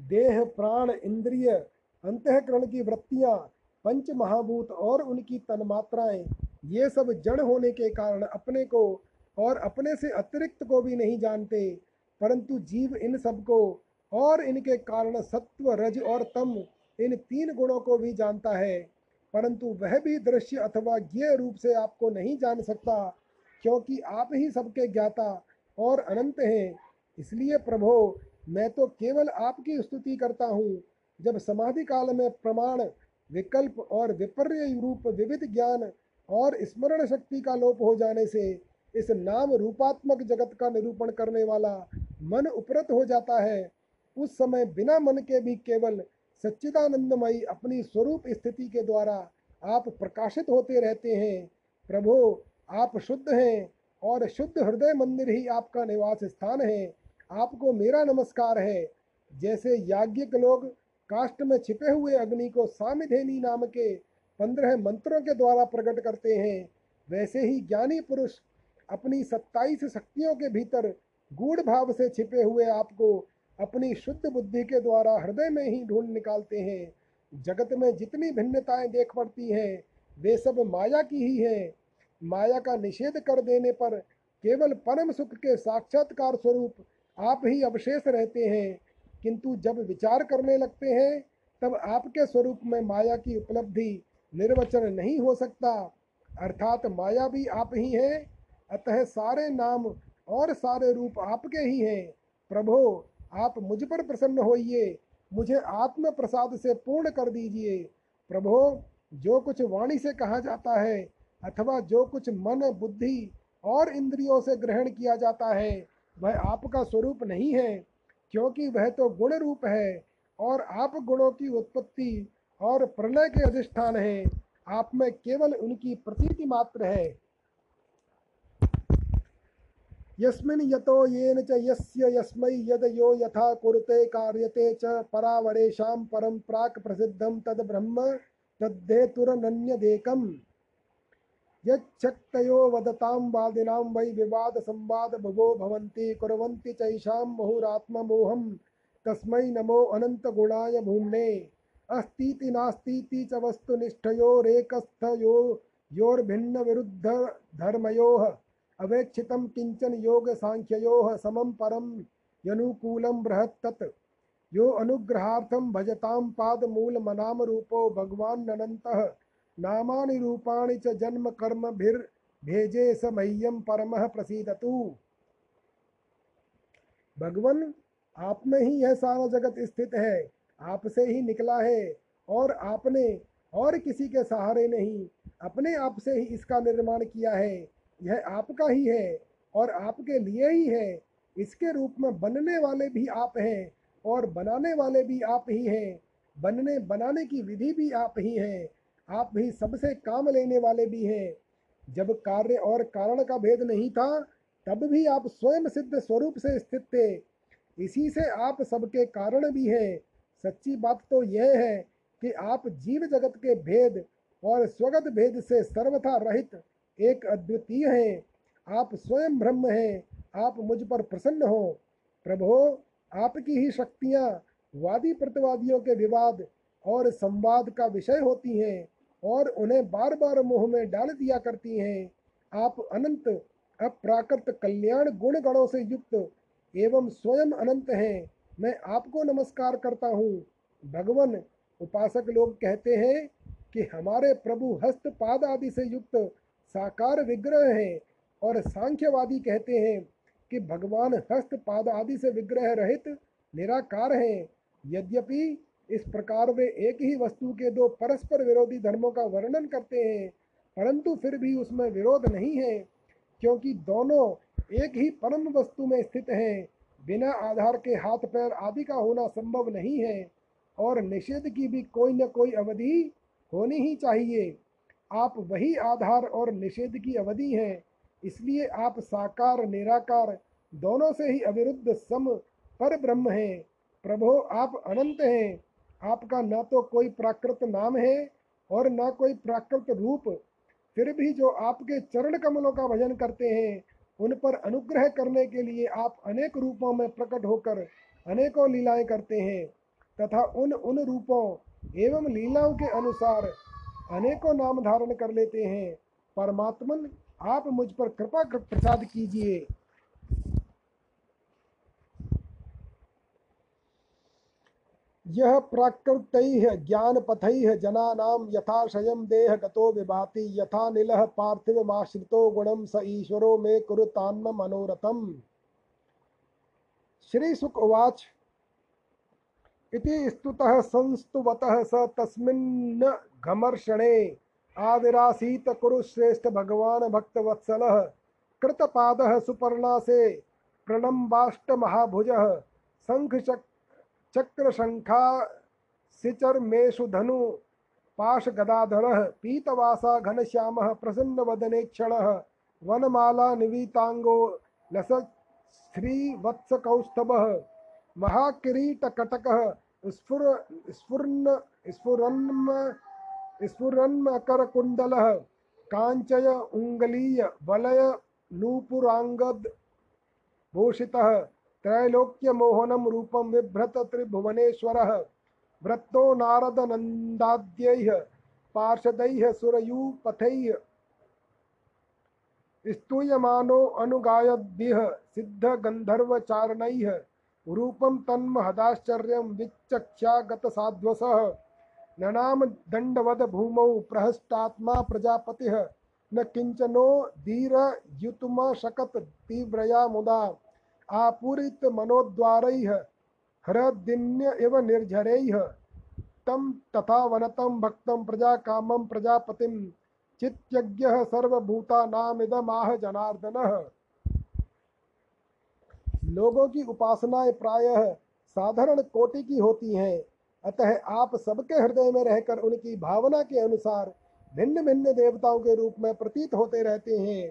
देह, प्राण, इंद्रिय, अंतकरण की वृत्तियाँ पंच महाभूत और उनकी तन्मात्राएँ, ये सब जड़ होने के कारण अपने को और अपने से अतिरिक्त को भी नहीं जानते, परंतु जीव इन सबको और इनके कारण सत्व, रज और तम इन तीन गुणों को भी जानता है। परंतु वह भी दृश्य अथवा ज्ञ रूप से आपको नहीं जान सकता, क्योंकि आप ही सबके ज्ञाता और अनंत हैं। इसलिए प्रभो, मैं तो केवल आपकी स्तुति करता हूँ। जब समाधि काल में प्रमाण विकल्प और विपर्य रूप विविध ज्ञान और स्मरण शक्ति का लोप हो जाने से इस नाम रूपात्मक जगत का निरूपण करने वाला मन उपरत हो जाता है। उस समय बिना मन के भी केवल सच्चिदानंदमयी अपनी स्वरूप स्थिति के द्वारा आप प्रकाशित होते रहते हैं। प्रभो, आप शुद्ध हैं और शुद्ध हृदय मंदिर ही आपका निवास स्थान है। आपको मेरा नमस्कार है। जैसे याज्ञिक लोग काष्ट में छिपे हुए अग्नि को सामिधेनी नाम के पंद्रह मंत्रों के द्वारा प्रकट करते हैं। वैसे ही ज्ञानी पुरुष अपनी सत्ताईस शक्तियों के भीतर गूढ़ भाव से छिपे हुए आपको अपनी शुद्ध बुद्धि के द्वारा हृदय में ही ढूंढ निकालते हैं। जगत में जितनी भिन्नताएँ देख पड़ती हैं, वे सब माया की ही हैं। माया का निषेध कर देने पर केवल परम सुख के साक्षात्कार स्वरूप आप ही अवशेष रहते हैं। किंतु जब विचार करने लगते हैं, तब आपके स्वरूप में माया की उपलब्धि निर्वचन नहीं हो सकता। अर्थात माया भी आप ही हैं, अतः सारे नाम और सारे रूप आपके ही हैं। प्रभो, आप मुझ पर प्रसन्न होइए, मुझे आत्म प्रसाद से पूर्ण कर दीजिए। प्रभो, जो कुछ वाणी से कहा जाता है, अथवा जो कुछ मन, बुद्धि और इंद्रियों से ग्रहण किया जाता है, वह आपका स्वरूप नहीं है। क्योंकि वह तो गुण रूप है और आप गुणों की उत्पत्ति और प्रलय के अधिष्ठान हैं। आप में केवल उनकी प्रतीति मात्र है। यस्मिन् यतो येन च यस्य यस्मै यद यो यथा कुरुते कार्यते च परावरेषां परं प्राक् प्रसिद्धं तद् ब्रह्म तद्धेतुरनन्यदेकम् यच्छक्तयो वदतां वादिनां वै विवादसंवादभुवो भवन्ति, कुर्वन्ति चैषां मुहुरात्ममोहं तस्मै नमो अनन्तगुणाय भूम्ने अस्तीति नास्तीति च वस्तुनिष्ठयोरेकस्थयो योर्भिन्नविरुद्धधर्मयोः, अवेक्षितं किंचन योग सांख्यो समम परम यनुकूलम बृहत्तत्। यो अनुग्रहार्थम भजताम पाद मूल मनाम रूपो भगवान अनंत नामानि रूपाणि च जन्म कर्म भिर भेजे स मह्यम परम प्रसीदतु। भगवान, आप में ही यह सारा जगत स्थित है। आपसे ही निकला है और आपने और किसी के सहारे नहीं, अपने आप से ही इसका निर्माण किया है। यह आपका ही है और आपके लिए ही है। इसके रूप में बनने वाले भी आप हैं और बनाने वाले भी आप ही हैं। बनने, बनाने की विधि भी आप ही हैं। आप ही सबसे काम लेने वाले भी हैं। जब कार्य और कारण का भेद नहीं था, तब भी आप स्वयं सिद्ध स्वरूप से स्थित थे। इसी से आप सबके कारण भी हैं। सच्ची बात तो यह है कि आप जीव जगत के भेद और स्वगत भेद से सर्वथा रहित एक अद्वितीय हैं। आप स्वयं ब्रह्म हैं। आप मुझ पर प्रसन्न हो। प्रभो, आपकी ही शक्तियाँ वादी प्रतिवादियों के विवाद और संवाद का विषय होती हैं। और उन्हें बार बार मुँह में डाल दिया करती हैं। आप अनंत, अप्राकृत कल्याण गुण गणों से युक्त एवं स्वयं अनंत हैं। मैं आपको नमस्कार करता हूँ। भगवान, उपासक लोग कहते हैं कि हमारे प्रभु हस्त पाद आदि से युक्त साकार विग्रह हैं और सांख्यवादी कहते हैं कि भगवान हस्त पाद आदि से विग्रह रहित निराकार हैं। यद्यपि इस प्रकार वे एक ही वस्तु के दो परस्पर विरोधी धर्मों का वर्णन करते हैं, परंतु फिर भी उसमें विरोध नहीं है, क्योंकि दोनों एक ही परम वस्तु में स्थित हैं। बिना आधार के हाथ पैर आदि का होना संभव नहीं है, और निषेध की भी कोई न कोई अवधि होनी ही चाहिए। आप वही आधार और निषेध की अवधि हैं, इसलिए आप साकार, निराकार, दोनों से ही अविरुद्ध सम पर ब्रह्म हैं। प्रभो, आप अनंत हैं। आपका न तो कोई प्राकृत नाम है और न कोई प्राकृत रूप। फिर भी जो आपके चरण कमलों का भजन करते हैं, उन पर अनुग्रह करने के लिए आप अनेक रूपों में प्रकट होकर अनेकों लीलाएँ करते हैं तथा उन उन रूपों एवं लीलाओं के अनुसार अनेकों नाम धारण कर लेते हैं। परमात्मन, आप मुझ पर कृपा प्रसाद कीजिए। यह प्राकृत ज्ञानपथैः जनानां यथाशयं देहगतो विभाति, यथा निलः पार्थिवमाश्रितो गुणं स ईश्वरो मे कुरुतान्म मनोरथम्। श्रीसुक उवाच। इति स्तुतः संस्तुवतः स तस्मिन् घमर्षणे आविरासीत कुरुश्रेष्ठ भगवान भक्तवत्सलः कृतपादः सुपर्णासे प्रणम्बाष्टमहाभुजः शङ्खचक्र चक्र शंखा सिचर्मेषु धनु, पाश गदाधर, पीतवासा घनश्याम, प्रसन्न वदने क्षण, वनमाला निवीतांगो लस श्रीवत्स कौस्तभ महाकिरीटकटक, स्फुर, स्फुर्न, स्फुरन्म, स्फुरन्मकरकुण्डलः, काञ्चय, उङ्गलीय, वलय, नूपुराङ्गद, भूषितः त्रैलोक्यमोहनं रूपं बिभ्रत त्रिभुवनेश्वरः वृत्तो नारदनन्दाद्यैः, पार्षदैः, सुरयूपथैः स्तूयमानो अनुगायद्भिः, सिद्धगन्धर्वचारणैः, रूपं तन्महदाश्चर्यं विचक्ष्यागतसाध्वसः ननाम दण्डवद भूमौ प्रहष्टात्मा प्रजापतिः, न किञ्चनो धीरयुतुमशकत तीव्रया मुदा आपूरित मनोद्वार हृदिन्य इव निर्झरैः। तम तथा वनतम वनतं भक्तं प्रजाकामं प्रजापतिं चित्यज्ञः सर्वभूतानामिदमाह जनार्दनः। लोगों की उपासनाएँ प्रायः साधारण कोटि की होती हैं, अतः आप सबके हृदय में रहकर उनकी भावना के अनुसार भिन्न भिन्न देवताओं के रूप में प्रतीत होते रहते हैं।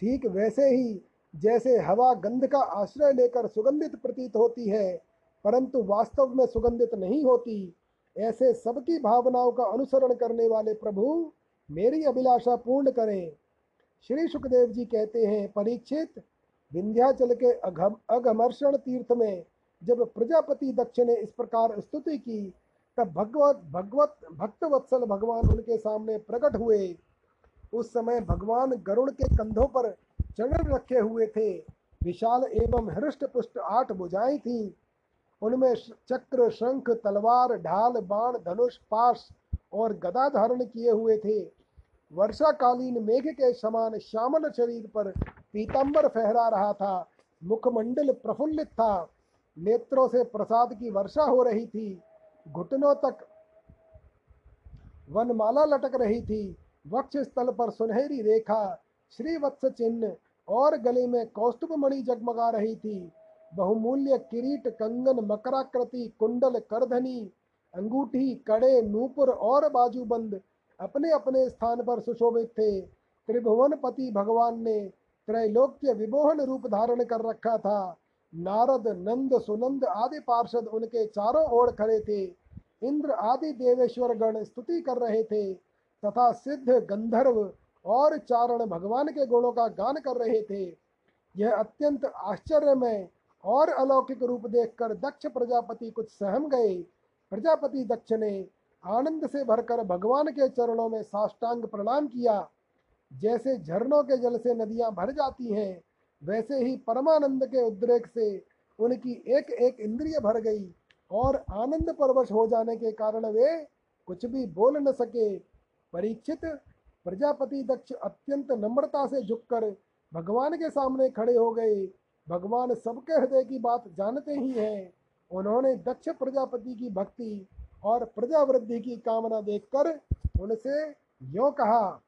ठीक वैसे ही जैसे हवा गंध का आश्रय लेकर सुगंधित प्रतीत होती है, परंतु वास्तव में सुगंधित नहीं होती। ऐसे सबकी भावनाओं का अनुसरण करने वाले प्रभु, मेरी अभिलाषा पूर्ण करें। श्री सुखदेव जी कहते हैं, परीक्षित, विंध्याचल के अघम अघमर्षण तीर्थ में जब प्रजापति दक्ष ने इस प्रकार स्तुति की, तब भगवत भगवत भक्तवत्सल भगवान उनके सामने प्रकट हुए। उस समय भगवान गरुड़ के कंधों पर चरण रखे हुए थे। विशाल एवं हृष्ट पुष्ट आठ भुजाएँ थीं। उनमें चक्र, शंख, तलवार, ढाल, बाण, धनुष पाश और गदा धारण किए हुए थे। वर्षाकालीन मेघ के समान श्यामल शरीर पर पीताम्बर फहरा रहा था। मुखमंडल प्रफुल्लित था। नेत्रों से प्रसाद की वर्षा हो रही थी। घुटनों तक वनमाला लटक रही थी। वक्ष स्थल पर सुनहरी रेखा, श्रीवत्स चिन्ह और गले में कौस्तुभ मणि जगमगा रही थी। बहुमूल्य किरीट, कंगन, मकराकृति, कुंडल, करधनी, अंगूठी, कड़े, नूपुर और बाजूबंद अपने अपने स्थान पर सुशोभित थे। त्रिभुवन पति भगवान ने त्रैलोक्य विमोहन रूप धारण कर रखा था। नारद, नंद, सुनंद आदि पार्षद उनके चारों ओर खड़े थे। इंद्र आदि देवेश्वर गण स्तुति कर रहे थे तथा सिद्ध गंधर्व और चारण भगवान के गुणों का गान कर रहे थे। यह अत्यंत आश्चर्यमय और अलौकिक रूप देखकर दक्ष प्रजापति कुछ सहम गए। प्रजापति दक्ष ने आनंद से भरकर भगवान के चरणों में साष्टांग प्रणाम किया। जैसे झरनों के जल से नदियाँ भर जाती हैं, वैसे ही परमानंद के उद्रेक से उनकी एक एक इंद्रिय भर गई और आनंद परवश हो जाने के कारण वे कुछ भी बोल न सके। परीक्षित प्रजापति दक्ष अत्यंत नम्रता से झुककर भगवान के सामने खड़े हो गए। भगवान सबके हृदय की बात जानते ही हैं। उन्होंने दक्ष प्रजापति की भक्ति और प्रजावृद्धि की कामना देखकर उनसे यो कहा,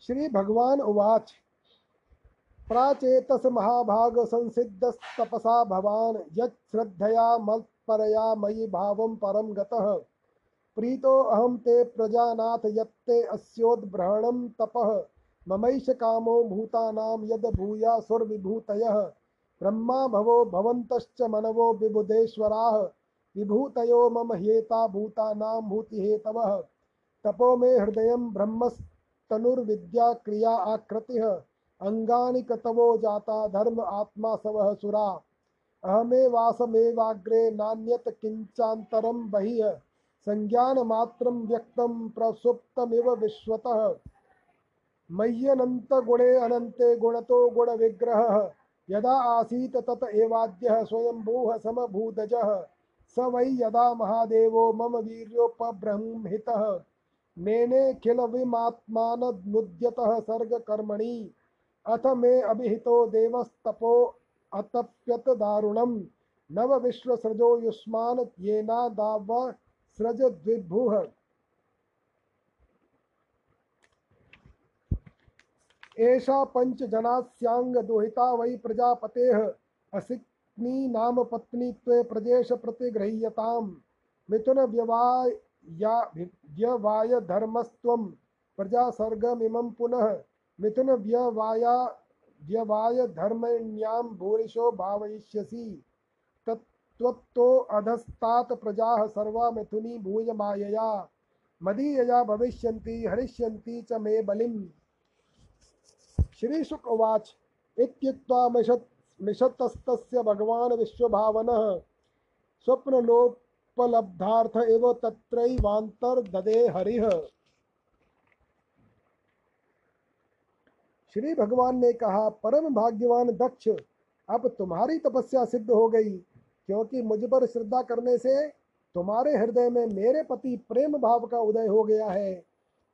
श्री भगवान उवाच। प्राचेतस महाभाग संसिद्धस्तपसा भवान यश्रद्धया मत्परया मयि भावं परम गतः। प्रीतो अहम ते प्रजानाथ यत्ते अस्योद्भ्रहणं तपः। ममैष कामो भूतानां यद भूया सुरविभूतयः। ब्रह्मा भवो भवन्तश्च मनवो विबुधेश्वराः। विभूतयो मम हेता भूतानां भूतिहेतवः। तपो मे हृदय ब्रह्मस् तनुर्विद्या क्रिया आकृति। अंगानि कतवो जाता धर्म आत्मा सवह सुरा। अहमे वासमेवाग्रे नान्यत किंचातरम बहिः। संज्ञान मात्रम व्यक्तम प्रसुप्तमिव विश्वतः। मय्यनंत गुणे अनंते गुणतो गुण विग्रह यदा आसीत तत एवाद्यः स्वयंभूः समभूतजः। स वै यदा महादेवो मम वीर्योपब्रह्महितः। मेने खिल विमात्मानमुद्यतः सर्ग कर्मणि अथ मे अभिहितो देवस्तपो अतप्यत दारुणम नव विश्व सृजो युष्मान येना दाव सृज एषा पंचजनास्यांग दुहिता वै प्रजापतेः। असिक्नी नाम पत्नीत्वे प्रजेश प्रतिगृह्यताम् मिथुन व्यवाय या धर्मस्त्वं प्रजासर्गमिमं पुनः। मिथुन व्यवाया व्यवाय धर्मण्यां भूरिशो भावयिष्यसि। तत्त्वतो अधस्तात् प्रजाः सर्वा मिथुनी भूय मायया मदीयया भविष्यन्ति, हरिष्यन्ति च मे बलिम्। श्रीशुक उवाच। इत्युक्त्वा मिषत् मिषतस्तस्य भगवान् विश्वभावनः। स्वप्नलोप उपलब्धार्थ एव तत्रैवांतर ददे श्री भगवान ने कहा, परम भाग्यवान दक्ष, अब तुम्हारी तपस्या सिद्ध हो गई, क्योंकि मुझ पर श्रद्धा करने से तुम्हारे हृदय में मेरे पति प्रेम भाव का उदय हो गया है।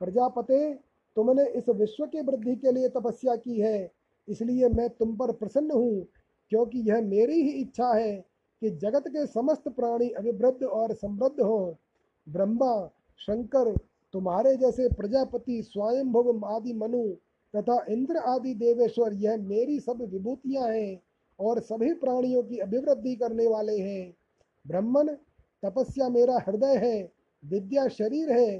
प्रजापते, तुमने इस विश्व की वृद्धि के लिए तपस्या की है, इसलिए मैं तुम पर प्रसन्न हूँ, क्योंकि यह मेरी ही इच्छा है कि जगत के समस्त प्राणी अभिवृद्ध और समृद्ध हो। ब्रह्मा, शंकर, तुम्हारे जैसे प्रजापति स्वयंभुव आदि मनु तथा इंद्र आदि देवेश्वर, यह मेरी सब विभूतियाँ हैं और सभी प्राणियों की अभिवृद्धि करने वाले हैं। ब्रह्मन, तपस्या मेरा हृदय है, विद्या शरीर है,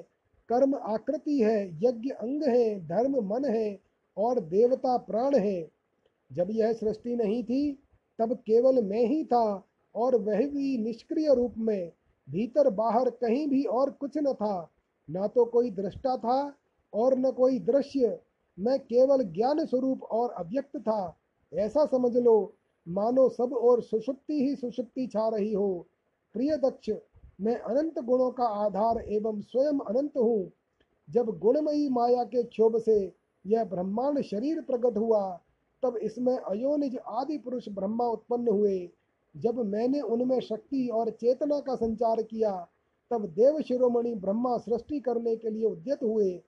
कर्म आकृति है, यज्ञ अंग है, धर्म मन है और देवता प्राण है। जब यह सृष्टि नहीं थी, तब केवल मैं ही था और वह भी निष्क्रिय रूप में, भीतर बाहर कहीं भी और कुछ न था। न तो कोई दृष्टा था और न कोई दृश्य मैं केवल ज्ञान स्वरूप और अव्यक्त था। ऐसा समझ लो, मानो सब और सुषुप्ति ही सुषुप्ति छा रही हो। प्रिय दक्ष, मैं अनंत गुणों का आधार एवं स्वयं अनंत हूँ। जब गुणमयी माया के क्षोभ से यह ब्रह्मांड शरीर प्रकट हुआ, तब इसमें अयोनिज आदि पुरुष ब्रह्मा उत्पन्न हुए। जब मैंने उनमें शक्ति और चेतना का संचार किया, तब देव शिरोमणि ब्रह्मा सृष्टि करने के लिए उद्यत हुए।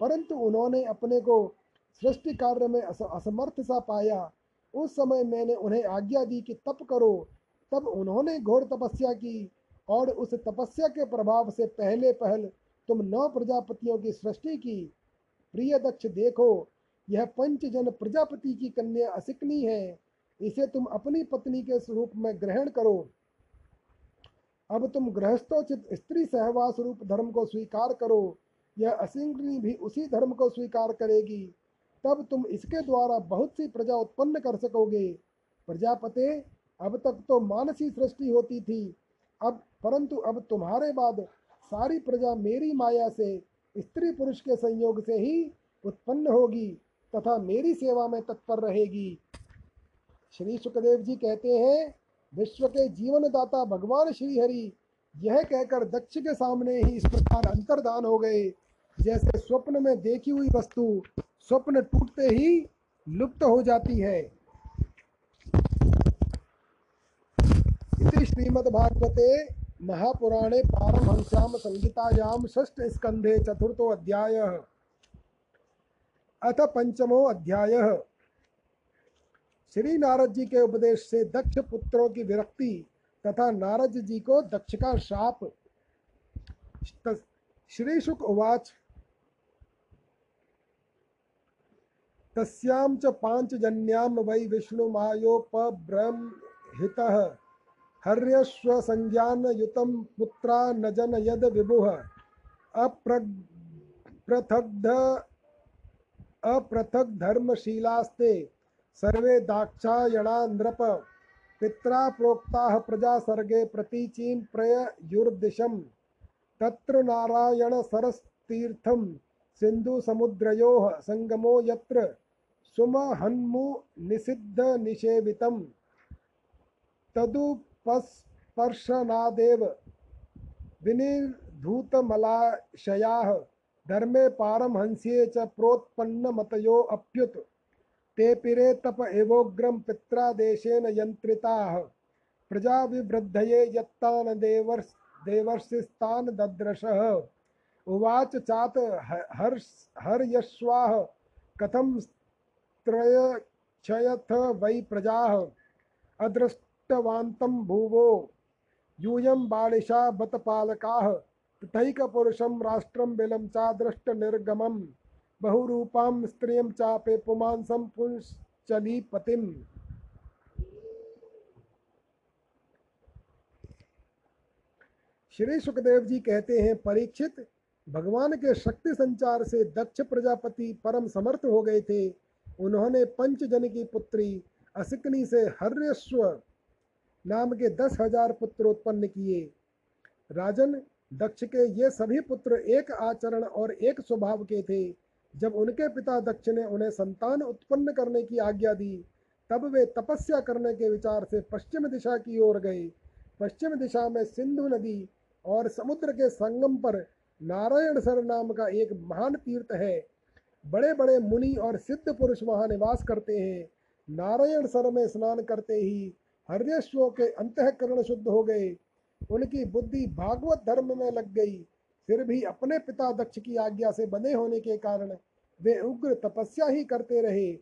परंतु उन्होंने अपने को सृष्टि कार्य में असमर्थ सा पाया। उस समय मैंने उन्हें आज्ञा दी कि तप करो। तब उन्होंने घोर तपस्या की और उस तपस्या के प्रभाव से पहले पहल तुम नौ प्रजापतियों की सृष्टि की। प्रिय दक्ष, देखो, यह पंचजन प्रजापति की कन्या असिकनी है। इसे तुम अपनी पत्नी के स्वरूप में ग्रहण करो। अब तुम गृहस्थोचित स्त्री सहवास रूप धर्म को स्वीकार करो। यह असिंगनी भी उसी धर्म को स्वीकार करेगी, तब तुम इसके द्वारा बहुत सी प्रजा उत्पन्न कर सकोगे। प्रजापते, अब तक तो मानसी सृष्टि होती थी, अब परंतु अब तुम्हारे बाद सारी प्रजा मेरी माया से, स्त्री पुरुष के संयोग से ही उत्पन्न होगी तथा मेरी सेवा में तत्पर रहेगी। श्री सुखदेव जी कहते हैं, विश्व के जीवनदाता भगवान श्री हरि यह कहकर दक्ष के सामने ही इस प्रकार अंतर्दान हो गए। जैसे स्वप्न में देखी हुई वस्तु स्वप्न टूटते ही लुप्त हो जाती है। श्रीमद्भागवते महापुराणे पारमहंस्यां संहितायां षष्ठ स्कंधे चतुर्थो अध्याय। अथ पंचमो अध्याय। श्री नारद जी के उपदेश से दक्ष पुत्रों की विरक्ति तथा नारद जी को दक्ष का शाप। श्री शुक उवाच तस्यां च पाञ्चजन्यां वै विष्णुमायोपब्रह्महितः हर्यश्वसंज्ञानयुतं पुत्रा न जनयद विभुः। अप्रथग्ध अपृथग्धर्मशीलास्ते सर्वे दाक्षायणा नृप पित्रा प्रोक्ताः प्रजा सर्गे प्रतीचीं प्रययुर्दिशं तत्र नारायणसरस्तीर्थं सिन्धुसमुद्रयोः सङ्गमो यत्र सुमहन्मु निषिद्धनिषेवितं तदुपस्पर्शनादेव विनिर्धूतमलाशयाः धर्मे पारमहंस्ये च प्रोत्पन्नमतयो अप्युत। ते पिरे तप एवोग्रं पित्रादेशेन यन्त्रिताः। प्रजाविवृद्धये यत्तान् देवर्ष देवर्षिस्तान् दद्रशः। उवाच चात हर्ष, हर्यश्वाः कथं त्रयक्षयथ वै प्रजा अदृष्टवान्तं भुवो। यूयं बालिशा बतपालकाः, तथैकपुरुषं राष्ट्रं बिलं चादृष्टनिर्गमं, बहुरूपां स्त्रियं चापे पुमांसं श्री सुखदेव जी कहते हैं, परीक्षित, भगवान के शक्ति संचार से दक्ष प्रजापति परम समर्थ हो गए थे। उन्होंने पंचजन की पुत्री असिकनी से हर्यश्व नाम के दस हज़ार पुत्र उत्पन्न किए। राजन, दक्ष के ये सभी पुत्र एक आचरण और एक स्वभाव के थे। जब उनके पिता दक्ष ने उन्हें संतान उत्पन्न करने की आज्ञा दी, तब वे तपस्या करने के विचार से पश्चिम दिशा की ओर गए। पश्चिम दिशा में सिंधु नदी और समुद्र के संगम पर नारायण सर नाम का एक महान तीर्थ है। बड़े बड़े मुनि और सिद्ध पुरुष वहाँ निवास करते हैं। नारायण सर में स्नान करते ही हर्यश्वों के अंतकरण शुद्ध हो गए। उनकी बुद्धि भागवत धर्म में लग गई। फिर भी अपने पिता दक्ष की आज्ञा से बने होने के कारण वे उग्र तपस्या ही करते रहे।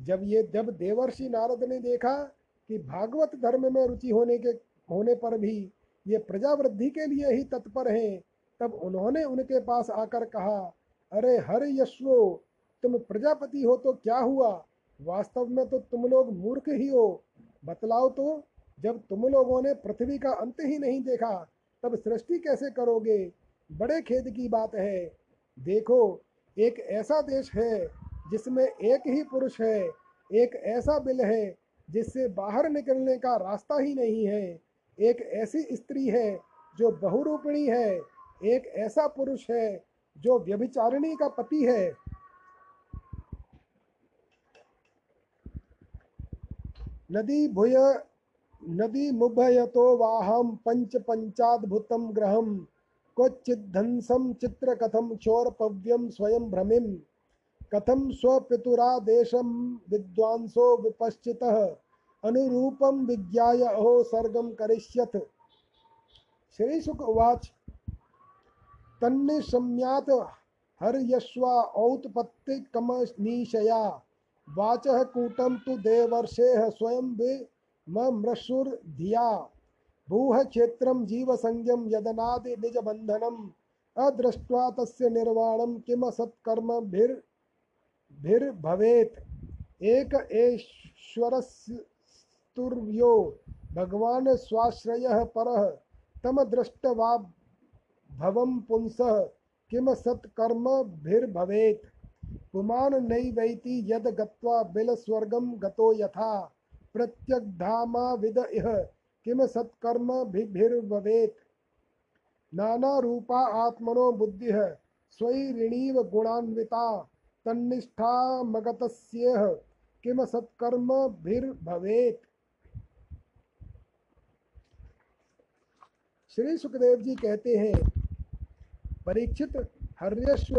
जब ये, जब देवर्षि नारद ने देखा कि भागवत धर्म में रुचि होने के, होने पर भी ये प्रजावृद्धि के लिए ही तत्पर हैं, तब उन्होंने उनके पास आकर कहा अरे हर यशो, तुम प्रजापति हो तो क्या हुआ? वास्तव में तो तुम लोग मूर्ख ही हो। बतलाओ तो जब तुम लोगों ने पृथ्वी का अंत ही नहीं देखा, तब सृष्टि कैसे करोगे? बड़े खेद की बात है। देखो, एक ऐसा देश है, जिसमें एक ही पुरुष है, एक ऐसा बिल है, जिससे बाहर निकलने का रास्ता ही नहीं है। एक ऐसी स्त्री है, जो बहुरूपिणी है, एक ऐसा पुरुष है जो व्यभिचारिणी का पति है, नदी भूय, नदी मुभयतो वाहम पंच पंचाद्भुतम ग्रहम क्वचिद्धंसम चित्र कथम क्षोरपव्यम स्वयं भ्रमिम कथम स्वपितुरादेशम विद्वांसो विपश्चितः अनुरूपम विज्ञाय अहो सर्गम करिष्यथ श्री शुक उवाच तन्निशम्यात हर्यश्वा औत्पत्तिकमनीशया वाचः कूटं तु देवर्षेः स्वयं विममृषुर्धिया भूः क्षेत्रं जीवसंज्ञं यदनादि निजबन्धनम्। अदृष्ट्वा तस्य निर्वाणं किम सत्कर्मभिर् भवेत एक ऐश्वरस्तुर्यो भगवान स्वाश्रय पर। तम दृष्टवा भवम पुंसः, किम सत्कर्म भवेत पुमान नैवैति यद गत्वा बिल स्वर्गम गतो यथा। प्रत्यग्धामा विद इह, किम सत्कर्म भिर्भवेत? नाना रूपा आत्मनो बुद्धि, स्वैरिणीव गुणान्विता तन्निष्ठा मगतस्येह किम सत्कर्म भवेत श्री सुखदेव जी कहते हैं परीक्षित हर्यश्व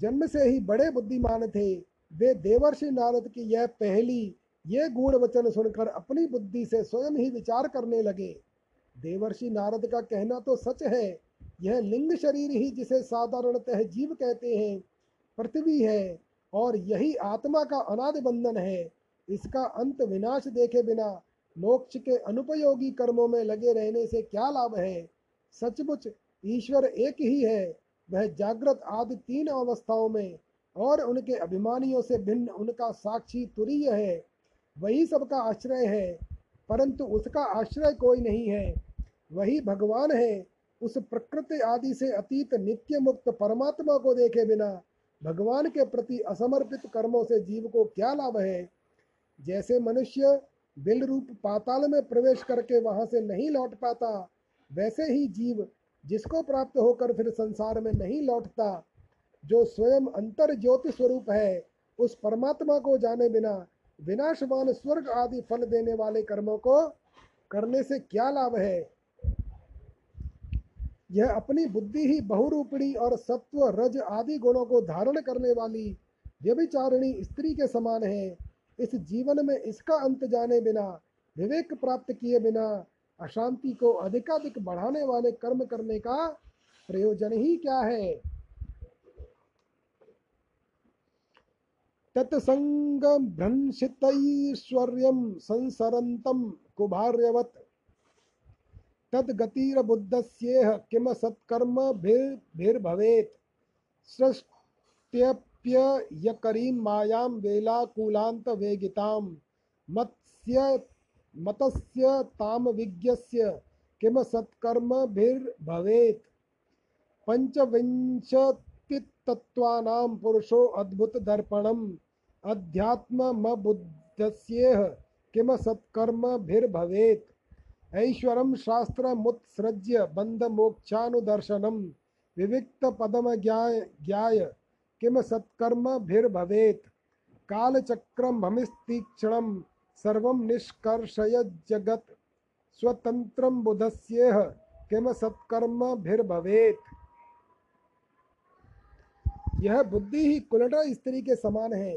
जन्म से ही बड़े बुद्धिमान थे। वे देवर्षि नारद की यह पहली, ये गुण वचन सुनकर अपनी बुद्धि से स्वयं ही विचार करने लगे। देवर्षि नारद का कहना तो सच है, यह लिंग शरीर ही जिसे साधारणतः जीव कहते हैं, पृथ्वी है और यही आत्मा का अनाद बंधन है। इसका अंत विनाश देखे बिना मोक्ष के अनुपयोगी कर्मों में लगे रहने से क्या लाभ है? सचमुच ईश्वर एक ही है। वह जागृत आदि तीन अवस्थाओं में और उनके अभिमानियों से भिन्न उनका साक्षी तुरीय है। वही सबका आश्रय है, परंतु उसका आश्रय कोई नहीं है। वही भगवान है, उस प्रकृति आदि से अतीत नित्य मुक्त परमात्मा को देखे बिना भगवान के प्रति असमर्पित कर्मों से जीव को क्या लाभ है? जैसे मनुष्य बिल रूप पाताल में प्रवेश करके वहाँ से नहीं लौट पाता, वैसे ही जीव जिसको प्राप्त होकर फिर संसार में नहीं लौटता, जो स्वयं अंतर ज्योति स्वरूप है, उस परमात्मा को जाने बिना विनाशवान स्वर्ग आदि फल देने वाले कर्मों को करने से क्या लाभ है? यह अपनी बुद्धि ही बहुरूपणी और सत्व, रज आदि गुणों को धारण करने वाली व्यभिचारिणी स्त्री के समान है। इस जीवन में इसका अंत जाने बिना, विवेक प्राप्त किए बिना अशांति को अधिकाधिक बढ़ाने वाले कर्म करने का प्रयोजन ही क्या है? तत्सङ्गभ्रंशितैश्वर्यं संसरन्तं कुभार्यवत्। तद्गतिर्बुद्धस्येह किम सत्कर्मभिर्भवेत् सृष्ट्यप्ययकरीं मायां वेलाकुलान्तवेगितां मत्स्य मतस्य ताम विज्ञस्य किम सत्कर्म सत्कर्मभिर्भवेत्? पंचविंशतितत्त्वानां पुरुषो अद्भुत दर्पणम् अध्यात्मबुद्धस्येह किम सत्कर्मभिर्भवेत्? ऐश्वरं शास्त्रमुत्सृज्य बन्धमोक्षानुदर्शनं, विविक्तपदमज्ञाय ज्ञाय किम सत्कर्मभिर्भवेत्? कालचक्रं भमिस्तीक्ष्णं सर्वं निष्कर्षय जगत् स्वतंत्रं बुधस्येह, किम सत्कर्मभिर्भवेत्। यह बुद्धि ही कुलटा स्त्री के समान है।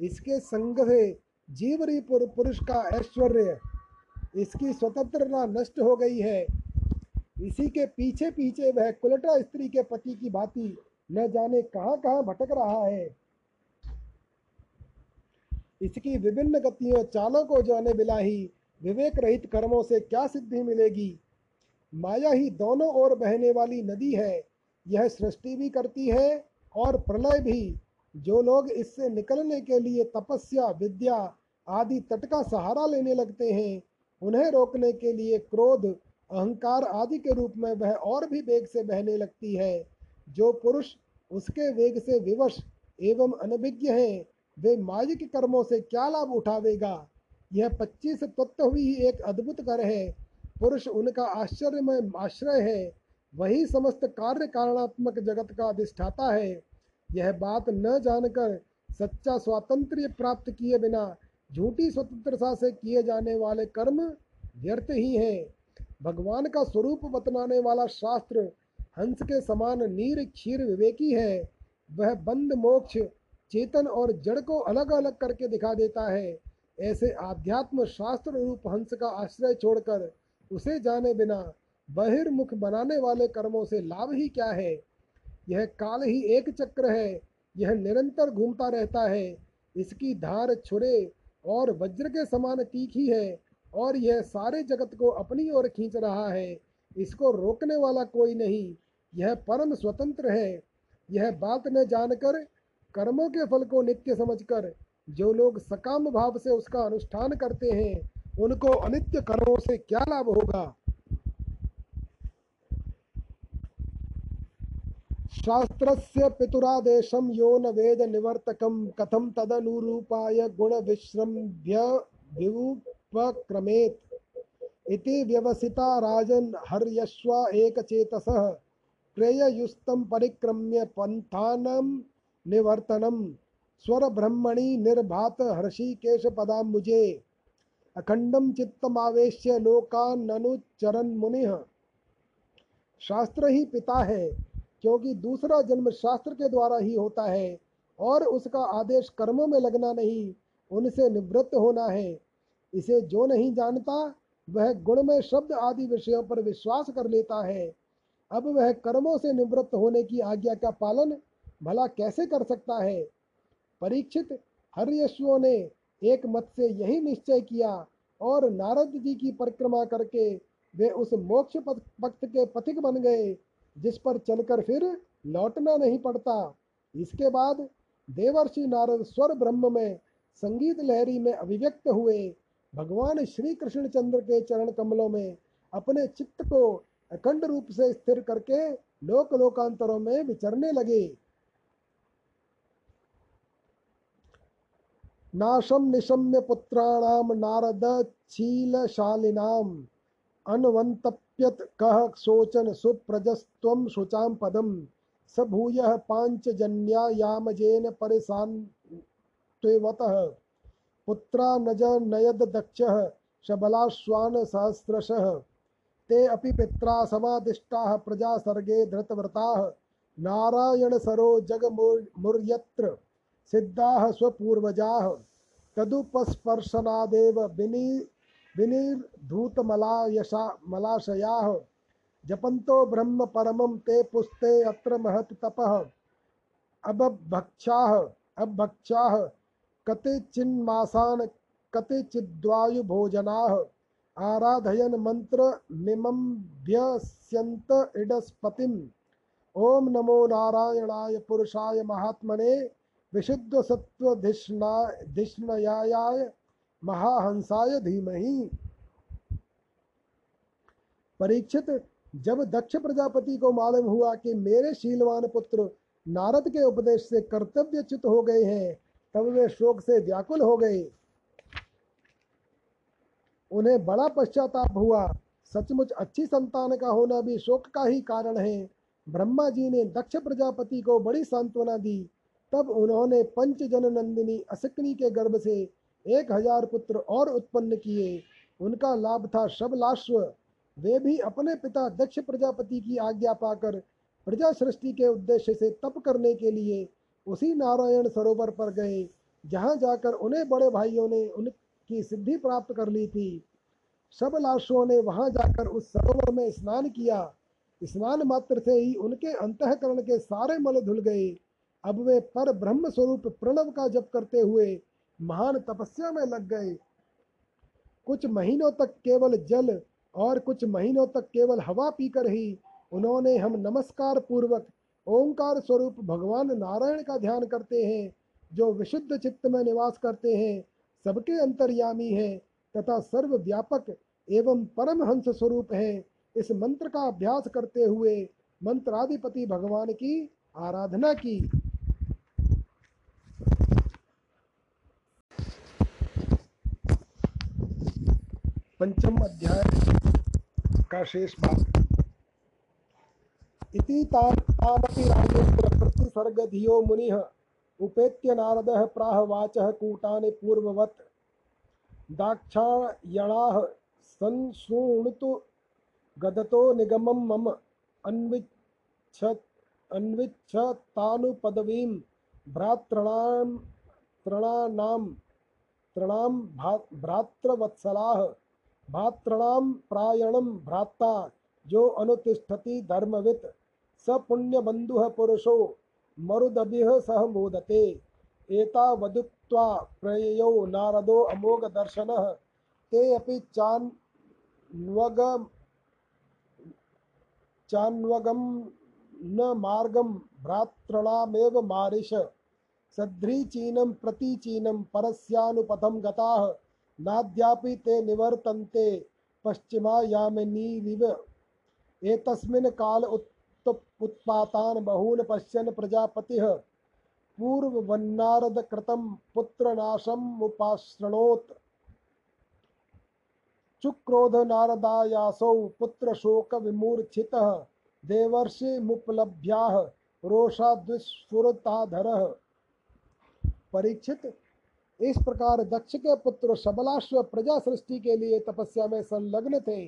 इसके संग से जीवरी पुरुष का ऐश्वर्य, इसकी स्वतंत्रता नष्ट हो गई है। इसी के पीछे पीछे वह कुलटा स्त्री के पति की भांति न जाने कहाँ कहाँ भटक रहा है। इसकी विभिन्न गतियों चालों को जाने बिना ही विवेक रहित कर्मों से क्या सिद्धि मिलेगी? माया ही दोनों ओर बहने वाली नदी है, यह सृष्टि भी करती है और प्रलय भी। जो लोग इससे निकलने के लिए तपस्या, विद्या आदि तट का सहारा लेने लगते हैं, उन्हें रोकने के लिए क्रोध, अहंकार आदि के रूप में वह और भी वेग से बहने लगती है। जो पुरुष उसके वेग से विवश एवं अनभिज्ञ हैं वे माजिक कर्मों से क्या लाभ उठावेगा? यह पच्चीस तत्व हुई ही एक अद्भुत कर है। पुरुष उनका आश्चर्यमय आश्रय है। वही समस्त कार्य कारणात्मक जगत का अधिष्ठाता है। यह बात न जानकर सच्चा स्वातंत्र्य प्राप्त किए बिना झूठी स्वतंत्रता से किए जाने वाले कर्म व्यर्थ ही हैं। भगवान का स्वरूप बतलाने वाला शास्त्र हंस के समान नीर क्षीर विवेकी है। वह बंद मोक्ष चेतन और जड़ को अलग अलग करके दिखा देता है। ऐसे आध्यात्म शास्त्र रूप हंस का आश्रय छोड़कर उसे जाने बिना बहिर्मुख बनाने वाले कर्मों से लाभ ही क्या है? यह काल ही एक चक्र है। यह निरंतर घूमता रहता है। इसकी धार छुरे और वज्र के समान तीखी है और यह सारे जगत को अपनी ओर खींच रहा है। इसको रोकने वाला कोई नहीं। यह परम स्वतंत्र है। यह बात न जानकर कर्मों के फल को नित्य समझकर जो लोग सकाम भाव से उसका अनुष्ठान करते हैं, उनको अनित्य कर्मों से क्या लाभ होगा? शास्त्रस्य पितुरादेशं यो न वेद निवर्तकं, कथं तदनुरूपाय गुणविश्रम्भ्य विवुपक्रमेत् इति व्यवसिता राजन् हर्यश्वा एकचेतसः, प्रेययुस्तं परिक्रम्य पन्थानं निवर्तनं। स्वरब्रह्मणि निर्भात हर्षिकेशपदाम्बुजे अखंडम चित्तमावेश्य लोकान्नुचरन मुनि शास्त्र ही पिता है, क्योंकि दूसरा जन्म शास्त्र के द्वारा ही होता है, और उसका आदेश कर्मों में लगना नहीं, उनसे निवृत्त होना है। इसे जो नहीं जानता, वह गुण में शब्द आदि विषयों पर विश्वास कर लेता है। अब वह कर्मों से निवृत्त होने की आज्ञा का पालन भला कैसे कर सकता है? परीक्षित हरियश्वों ने एक मत से यही निश्चय किया और नारद जी की परिक्रमा करके वे उस मोक्ष पथ के पथिक बन गए, जिस पर चलकर फिर लौटना नहीं पड़ता। इसके बाद देवर्षि नारद स्वर ब्रह्म में संगीत लहरी में अभिव्यक्त हुए। भगवान श्री कृष्ण चंद्र के चरण कमलों में अपने चित्त को अखंड रूप से स्थिर करके लोक लोकांतरों में विचरने लगे। नाशम निशम्य पुत्राणाम नारद शीलशालिनाम अन्वन्तप्यत कह शोचन सुप्रजस्व शुचां पदम? स भूय भूयः पाञ्चजन्यायामजेन परिशान्त्वतः पुत्रा नज नयद दक्षः शबलाश्वान सहस्रश ते अपि पित्रा समादिष्टाः प्रजा सर्गे धृतव्रताः नारायणसरो जगमुर्यत्र सिद्धाः स्वपूर्वजाः। तदुपस्पर्शनादेव विनी मलाशयाः। जपन्तो ब्रह्म परमं ते पुस्ते अत्र महत् तपः। अबभक्षाः अभक्षाः कतिचिन्मासान्, कतिचिद्वायुभोजनाः। आराधयन् मन्त्रमिमम्भ्यस्यन्त इडस्पतिम्। ॐ नमो नारायणाय पुरुषाय महात्मने विशुद्धसत्त्वधिष्णाय महाहंसाय धीमहि। परीक्षित, जब दक्ष प्रजापति को मालूम हुआ कि मेरे शीलवान पुत्र नारद के उपदेश से कर्तव्यच्युत हो गए हैं, तब वे शोक से व्याकुल हो गए। उन्हें बड़ा पश्चाताप हुआ। सचमुच अच्छी संतान का होना भी शोक का ही कारण है। ब्रह्मा जी ने दक्ष प्रजापति को बड़ी सांत्वना दी। तब उन्होंने पंच जन नंदिनी असकनी के गर्भ से एक हज़ार पुत्र और उत्पन्न किए। उनका लाभ था शबलाश्व। वे भी अपने पिता दक्ष प्रजापति की आज्ञा पाकर प्रजा सृष्टि के उद्देश्य से तप करने के लिए उसी नारायण सरोवर पर गए, जहाँ जाकर उन्हें बड़े भाइयों ने उनकी सिद्धि प्राप्त कर ली थी। सब लाशों ने वहाँ जाकर उस सरोवर में स्नान किया। स्नान मात्र से ही उनके अंतकरण के सारे मल धुल गए। अब वे पर ब्रह्म स्वरूप प्रणव का जप करते हुए महान तपस्या में लग गए। कुछ महीनों तक केवल जल और कुछ महीनों तक केवल हवा पीकर ही उन्होंने हम नमस्कार पूर्वक ओंकार स्वरूप भगवान नारायण का ध्यान करते हैं, जो विशुद्ध चित्त में निवास करते हैं, सबके अंतर्यामी हैं तथा सर्व व्यापक एवं परम हंस स्वरूप है। इस मंत्र का अभ्यास करते हुए मंत्राधिपति भगवान की आराधना की। पंचम अध्याय का शेष भाग। इति तानपि राजेन्द्र प्रतिसर्गधियो मुनिः उपेत्य नारदः प्राह वाचः कूटानि पूर्ववत्। दाक्षायणाः संशृणुतु गदतो निगमं मम अन्विच्छ अन्विच्छतानुपदवीं भ्रातॄणां तृणानां तृणां भ्रातृवत्सलाः भातृणां प्रायणं भ्राता जो अनुतिष्ठति धर्मवित्, स पुण्यबन्धुः पुरुषो मरुदभिः सह मोदते। एतावदुक्त्वा प्रययौ नारदो अमोघदर्शनः। ते अपि चान्वग चान्वगं न मार्गं भ्रातॄणामेव मारिष। सध्रीचीनं प्रतीचीनं, परस्यानुपथं गताः। नाद्यापि ते निवर्तन्ते पश्चिमा पश्चिमायामिनीरिव एतस्मिन् काल उत्त उत्पातान् बहून् पश्यन् प्रजापतिः, पूर्ववन्नारदकृतं पुत्रनाशमुपाशृणोत् चुक्रोधनारदायासौ पुत्रशोकविमूर्छितः देवर्षिमुपलभ्याः रोषाद्विस्फुरताधरः। परीक्षित इस प्रकार दक्ष के पुत्र सबलाश्व प्रजा सृष्टि के लिए तपस्या में संलग्न थे।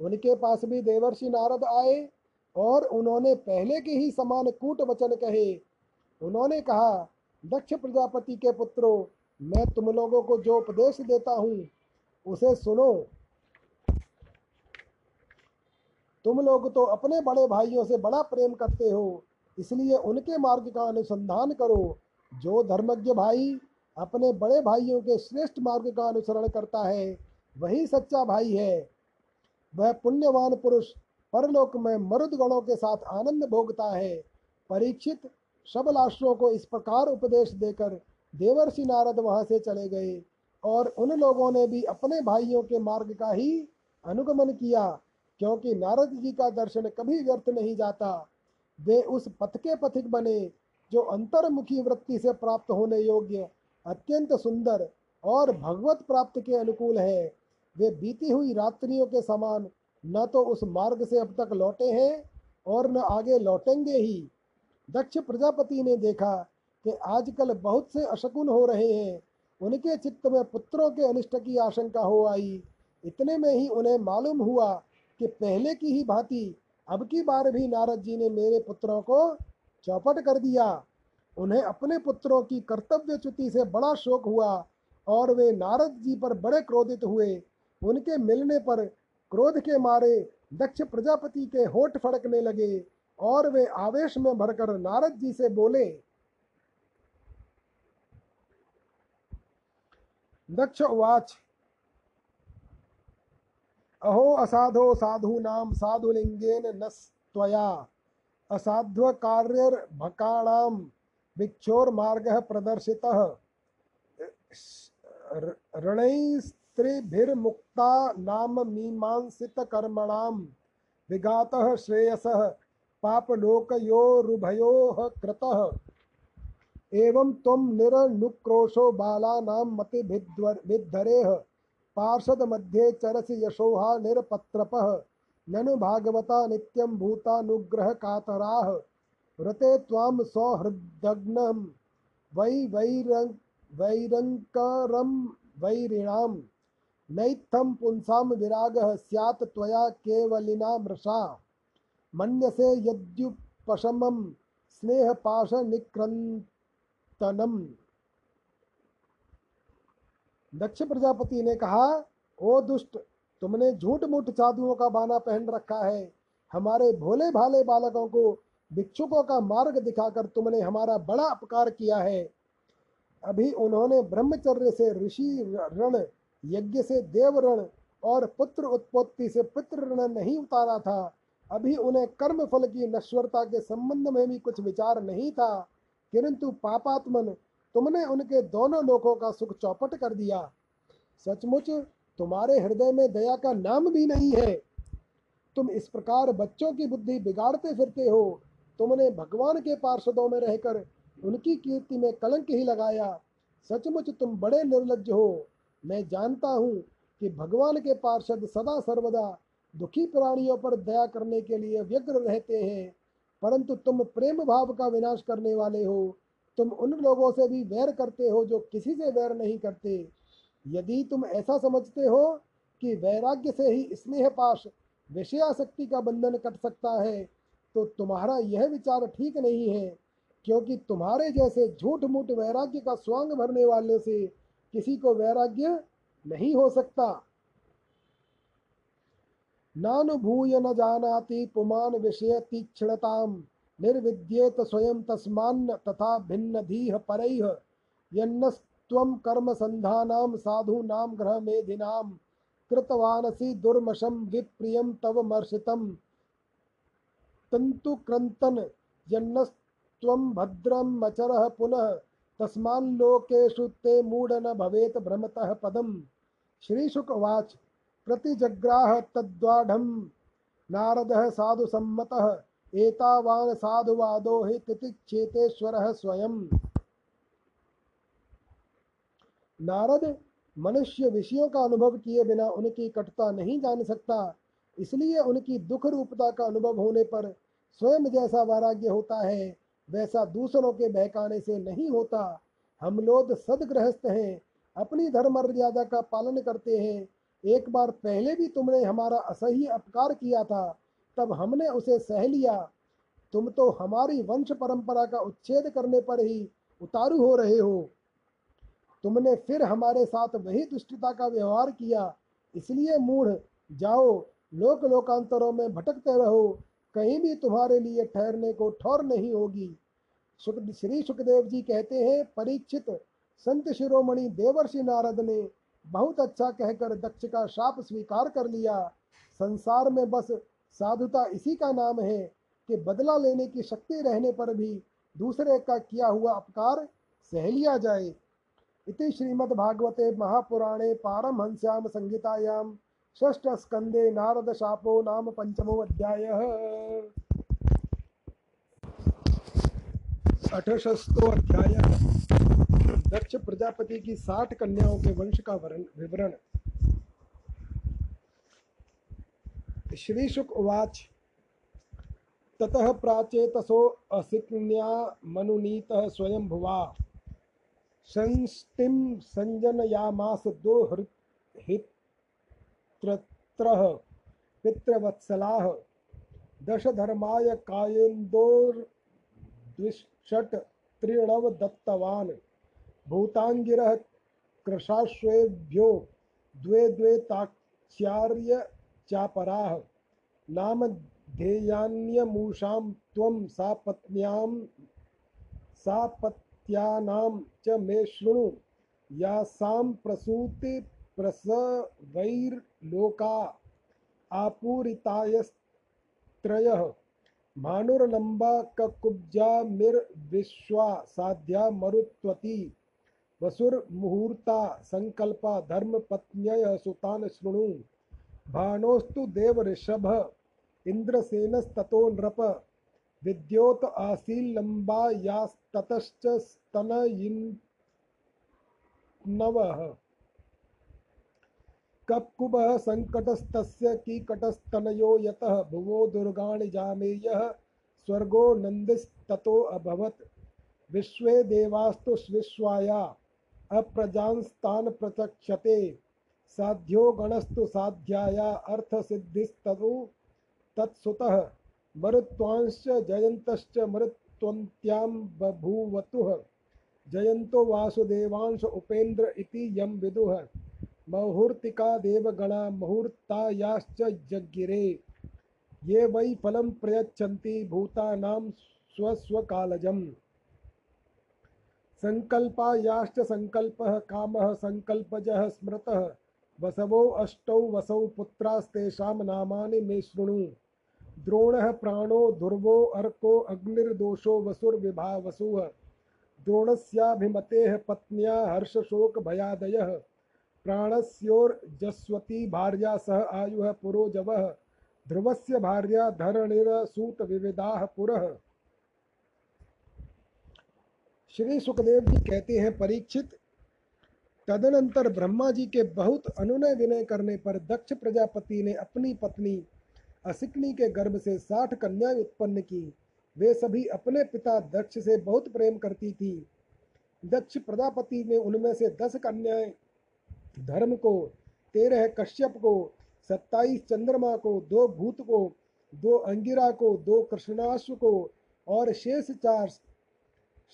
उनके पास भी देवर्षि नारद आए और उन्होंने पहले के ही समान कूट वचन कहे। उन्होंने कहा, दक्ष प्रजापति के पुत्रों, मैं तुम लोगों को जो उपदेश देता हूँ, उसे सुनो। तुम लोग तो अपने बड़े भाइयों से बड़ा प्रेम करते हो, इसलिए उनके मार्ग का अनुसंधान करो। जो धर्मज्ञ भाई अपने बड़े भाइयों के श्रेष्ठ मार्ग का अनुसरण करता है, वही सच्चा भाई है। वह पुण्यवान पुरुष परलोक में मरुद गणों के साथ आनंद भोगता है। परीक्षित सबलाश्रों को इस प्रकार उपदेश देकर देवर्षि नारद वहाँ से चले गए और उन लोगों ने भी अपने भाइयों के मार्ग का ही अनुगमन किया, क्योंकि नारद जी का दर्शन कभी व्यर्थ नहीं जाता। वे उस पथ के पथिक बने, जो अंतर्मुखी वृत्ति से प्राप्त होने योग्य अत्यंत सुंदर और भगवत प्राप्त के अनुकूल है। वे बीती हुई रात्रियों के समान न तो उस मार्ग से अब तक लौटे हैं और न आगे लौटेंगे ही। दक्ष प्रजापति ने देखा कि आजकल बहुत से अशकुन हो रहे हैं। उनके चित्त में पुत्रों के अनिष्ट की आशंका हो आई। इतने में ही उन्हें मालूम हुआ कि पहले की ही भांति अब की बार भी नारद जी ने मेरे पुत्रों को चौपट कर दिया। उन्हें अपने पुत्रों की कर्तव्यच्युति से बड़ा शोक हुआ और वे नारद जी पर बड़े क्रोधित हुए। उनके मिलने पर क्रोध के मारे दक्ष प्रजापति के होठ फड़कने लगे और वे आवेश में भरकर नारद जी से बोले, दक्ष उवाच, अहो असाधो साधु साधूनां साधुलिंगेन न त्वया असाध्वकार्यर्भकाणां भिक्षोर्मार्गः प्रदर्शितः। ऋणैस्त्रिभिर्मुक्ता नाम मीमांसितकर्मणां विघातः श्रेयसः, पापलोकयोरुभयोः कृतः। एवं त्वं निरनुक्रोशो बालानां पार्षद मध्ये चरसि यशोहा निरपत्रपः। ननु भागवता नित्यं भूतानुग्रह व्रते त्वां सौहृदग्नं वै वैरं वैरङ्करं वैरिणां नैत्थं पुंसां विरागः स्यात् त्वया केवलिना मृषा। मन्यसे यद्युपशमं स्नेहपाशनिक्रन्तनम्। दक्ष प्रजापति ने कहा, ओ दुष्ट, तुमने झूठ मूठ साधुओं का बाना पहन रखा है। हमारे भोले भाले बालकों को भिक्षुकों का मार्ग दिखाकर तुमने हमारा बड़ा अपकार किया है। अभी उन्होंने ब्रह्मचर्य से ऋषि ऋण यज्ञ से देव ऋण और पुत्र उत्पत्ति से पितृ ऋण नहीं उतारा था। अभी उन्हें कर्म फल की नश्वरता के संबंध में भी कुछ विचार नहीं था। किंतु पापात्मन, तुमने उनके दोनों लोकों का सुख चौपट कर दिया। सचमुच, तुम्हारे हृदय में दया का नाम भी नहीं है। तुम इस प्रकार बच्चों की बुद्धि बिगाड़ते फिरते हो। तुमने भगवान के पार्षदों में रहकर उनकी कीर्ति में कलंक ही लगाया। सचमुच तुम बड़े निर्लज हो। मैं जानता हूँ कि भगवान के पार्षद सदा सर्वदा दुखी प्राणियों पर दया करने के लिए व्यग्र रहते हैं, परंतु तुम प्रेम भाव का विनाश करने वाले हो। तुम उन लोगों से भी वैर करते हो जो किसी से वैर नहीं करते। यदि तुम ऐसा समझते हो कि वैराग्य से ही स्नेह पाश विषयाशक्ति का बंधन कट सकता है तो तुम्हारा यह विचार ठीक नहीं है, क्योंकि तुम्हारे जैसे झूठ मूठ वैराग्य का स्वांग भरने वाले से किसी को वैराग्य नहीं हो सकता। नानुभूय न जानाति पुमान विषय तीक्ष्णताम निर्विद्येत स्वयं तस्मान्न तथा भिन्न धीह परैह यन्नस्त्वं कर्म संधानाम साधूनाम ग्रह मेधिनाम कृतवानसि दुर्मशम विप्रियम तव मर्षितम। तंतु क्रंतन, यन्नस्त्वं भद्रम मचरः पुनः, तस्मान् लोकेषु ते मूढ न भवेत् भ्रमतः पदम्। श्रीशुकवाच प्रतिजग्राह तद्वाढम्। नारदः साधुसम्मतः, एतावान् साधुवादो हि तितिक्षेतेश्वरः स्वयं नारद मनुष्य विषयों का अनुभव किए बिना उनकी कटुता नहीं जान सकता। इसलिए उनकी दुख रूपता का अनुभव होने पर स्वयं जैसा वैराग्य होता है, वैसा दूसरों के बहकाने से नहीं होता। हम लोग सदगृहस्थ हैं, अपनी धर्म मर्यादा का पालन करते हैं। एक बार पहले भी तुमने हमारा असह्य अपकार किया था, तब हमने उसे सह लिया। तुम तो हमारी वंश परंपरा का उच्छेद करने पर ही उतारू हो रहे हो। तुमने फिर हमारे साथ वही दुष्टता का व्यवहार किया, इसलिए मूढ़, जाओ लोक लोकांतरों में भटकते रहो, कहीं भी तुम्हारे लिए ठहरने को ठौर नहीं होगी। सुख, श्री सुखदेव जी कहते हैं, परीक्षित, संत शिरोमणि देवर्षि नारद ने बहुत अच्छा कहकर दक्ष का शाप स्वीकार कर लिया। संसार में बस साधुता इसी का नाम है कि बदला लेने की शक्ति रहने पर भी दूसरे का किया हुआ अपकार सह लिया जाए। इति श्रीमद्भागवते महापुराणे पारमहंस्यां संहितायां षष्ठस्कन्धे नारदशापो नाम पञ्चमोऽध्यायः। अठशस्तो अध्याय दक्ष प्रजापति की साठ कन्याओं के वंश का विवरण। श्री शुक उवाच। ततः प्राचेतसो असिक्न्या मनुनीतः स्वयं भुवा संस्तिम संजनयामास दो हित्रत्रः पितृवत्सलाः, दशधर्माय कायेन्दोर्द्विषट् त्रिणव दत्तवान्। भूताङ्गिरः कृशाश्वेभ्यो, द्वे द्वे ताक्ष्यार्य चापराः। नाम ध्येयान्यमूषां त्वं सापत्न्यां सापत् प्रसत्यानां च मे शृणु। यासां प्रसूति प्रसवैर्लोका आपूरितायस्त्रयः। भानुर्लम्बा ककुब्जामिर्विश्वा साध्या मरुत्वती। वसुर्मुहूर्ता संकल्पा धर्मपत्न्यय सुतान शृणु। भानोस्तु देवऋषभ इंद्रसेनस्ततो नृप विद्योत आसील लंबा यास्ततश्च स्तनयिन्नवः। कप्कुबः सङ्कटस्तस्य कीकटस्तनयो यतः भुवो दुर्गाणि जामेयः स्वर्गो नन्दिस्ततो अभवत्। विश्वे देवास्तु विश्वाया अप्रजांस्तान् प्रचक्षते साध्यो गणस्तु साध्याया। अर्थसिद्धिस्तु तत्सुतः। मरुत्वांश्च जयन्तश्च मरुत्वन्त्यां बभूवतुः। जयन्तो वासुदेवांश उपेन्द्र इति यं विदुः। मुहूर्तिका देवगणा मुहूर्तायाश्च जज्ञिरे ये वै फलं प्रयच्छन्ति भूतानां स्वस्वकालजम्। सङ्कल्पायाश्च सङ्कल्पः कामः सङ्कल्पजः स्मृतः। वसवो अष्टौ वसौ पुत्रास्तेषां नामानि मे शृणु। द्रोणः प्राणो ध्रुवो अर्को अग्निर्दोषो वसुर्विभा वसुः द्रोणस्याभिमतेः पत्न्या हर्षशोकभयादयः। प्राणस्योर्जस्वती भार्या सह आयुः पुरोजवः। ध्रुवस्य भार्या धरणिरसूतविविधाः पुरः। श्री सुखदेव जी कहते हैं, परीक्षित, तदनंतर ब्रह्मा जी के बहुत अनुनय विनय करने पर दक्ष प्रजापति ने अपनी पत्नी असिकनी के गर्भ से साठ कन्याएँ उत्पन्न की। वे सभी अपने पिता दक्ष से बहुत प्रेम करती थी। दक्ष प्रजापति ने उनमें से दस कन्याएँ धर्म को, तेरह कश्यप को, सत्ताईस चंद्रमा को, दो भूत को, दो अंगिरा को, दो कृष्णाश्व को, और शेष चार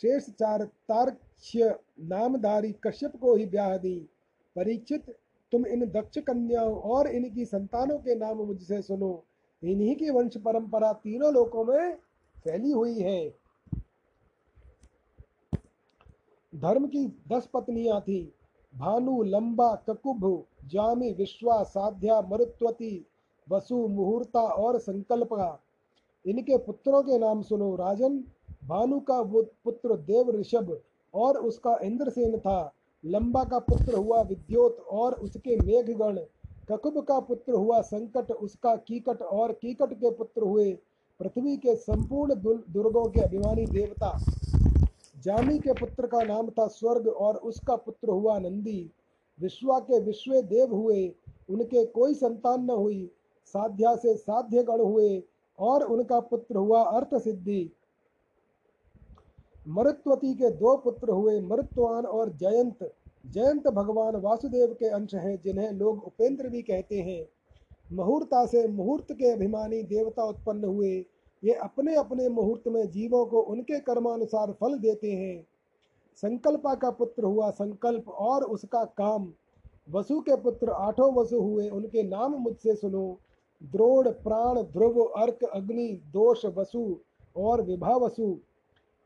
शेष चार तार्क्ष्य नामधारी कश्यप को ही ब्याह दी। परीक्षित, तुम इन दक्ष कन्याओं और इनकी संतानों के नाम मुझसे सुनो। इन्हीं की वंश परंपरा तीनों लोकों में फैली हुई है। धर्म की दस पत्नियाँ थी। भानु लंबा ककुभ, जामी विश्वा साध्या मरुत्वती, वसु मुहूर्ता और संकल्पा इनके पुत्रों के नाम सुनो राजन, भानु का पुत्र देव ऋषभ और उसका इंद्रसेन था। लंबा का पुत्र हुआ विद्योत और उसके मेघगण। ककुब का पुत्र हुआ संकट, उसका कीकट और कीकट के पुत्र हुए। पृथ्वी के संपूर्ण दुर्गों के अभिमानी देवता। जामी के पुत्र का नाम था स्वर्ग और उसका पुत्र हुआ नंदी। विश्वा के विश्व देव हुए, उनके कोई संतान न हुई। साध्या से साध्य गण हुए और उनका पुत्र हुआ अर्थ सिद्धि मरुत्वती के दो पुत्र हुए, मरुत्वान और जयंत। जयंत भगवान वासुदेव के अंश हैं, जिन्हें लोग उपेंद्र भी कहते हैं। मुहूर्ता से मुहूर्त के अभिमानी देवता उत्पन्न हुए। ये अपने अपने मुहूर्त में जीवों को उनके कर्मानुसार फल देते हैं। संकल्पा का पुत्र हुआ संकल्प और उसका काम। वसु के पुत्र आठों वसु हुए, उनके नाम मुझसे सुनो। द्रोण, प्राण, ध्रुव, अर्क, अग्नि, दोष, वसु और विभा वसु।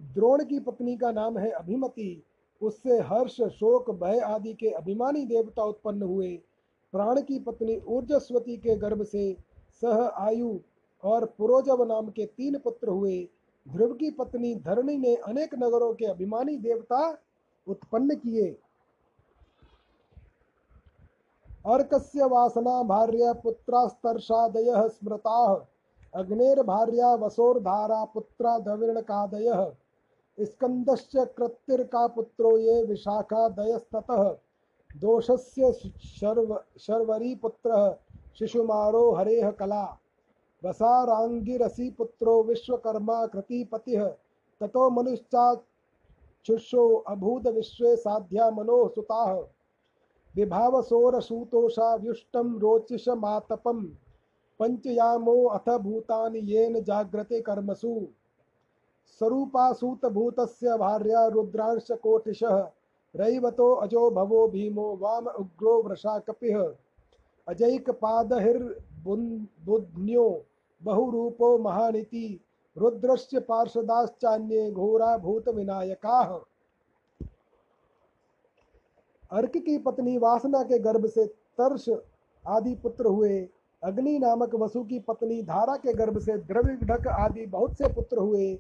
द्रोण की पत्नी का नाम है अभिमति। उससे हर्ष, शोक, भय आदि के अभिमानी देवता उत्पन्न हुए। प्राण की पत्नी ऊर्जस्वती के गर्भ से सह आयु और पुरोजव नाम के तीन पुत्र हुए। ध्रुव की पत्नी धरणी ने अनेक नगरों के अभिमानी देवता उत्पन्न किए। अर्कस्य वासना भार्य पुत्रास्तर्षादय स्मृता। अग्नेर भार्या वसोर्धारा पुत्रा दविर्णकादय स्कंदश्च कृत्तिर्का पुत्रो ये विशाखादयस्ततः। दोषस्य शर्व शर्वरी पुत्र शिशुमारो हरेह कला। वसारांगिरसी पुत्रो विश्वकर्मा कृतिपतिः। ततो मनुश्चाक्षुषो अभूत विश्वे साध्या मनो सुताः विभावसोरसूतोषा व्युष्टं रोचिषमातपं। पंचयामो अथ भूतानि येन जाग्रते कर्मसु। स्वरूपासूतभूतस्य भार्या रुद्रांश कोटिशः रैवतो अजो भवो भीमो वाम उग्रो वृषा कपिः अजैकपादहिर्बुध्न्यो बहुरूपो महानिति रुद्रस्य पार्षदाश्चान्ये घोरा भूत विनायकाः अर्क की पत्नी वासना के गर्भ से तर्ष आदि पुत्र हुए। अग्नि नामक वसु की पत्नी धारा के गर्भ से द्रविढ़ आदि बहुत से पुत्र हुए।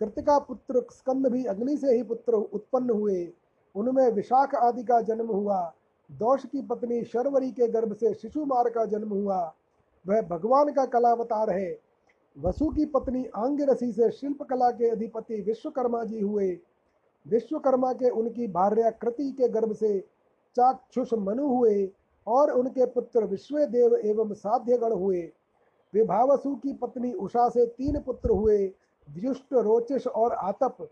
कृतिका पुत्र स्कंद भी अग्नि से ही पुत्र उत्पन्न हुए। उनमें विशाख आदि का जन्म हुआ। दोष की पत्नी शर्वरी के गर्भ से शिशुमार का जन्म हुआ। वह भगवान का कलावतार है। वसु की पत्नी आंगिरसी से शिल्प कला के अधिपति विश्वकर्मा जी हुए। विश्वकर्मा के उनकी भार्य कृति के गर्भ से चाक्षुष मनु हुए और उनके पुत्र विश्वदेव एवं साध्यगण हुए। विभावसु की पत्नी उषा से तीन पुत्र हुए व्युष्ट रोचिश और आतप।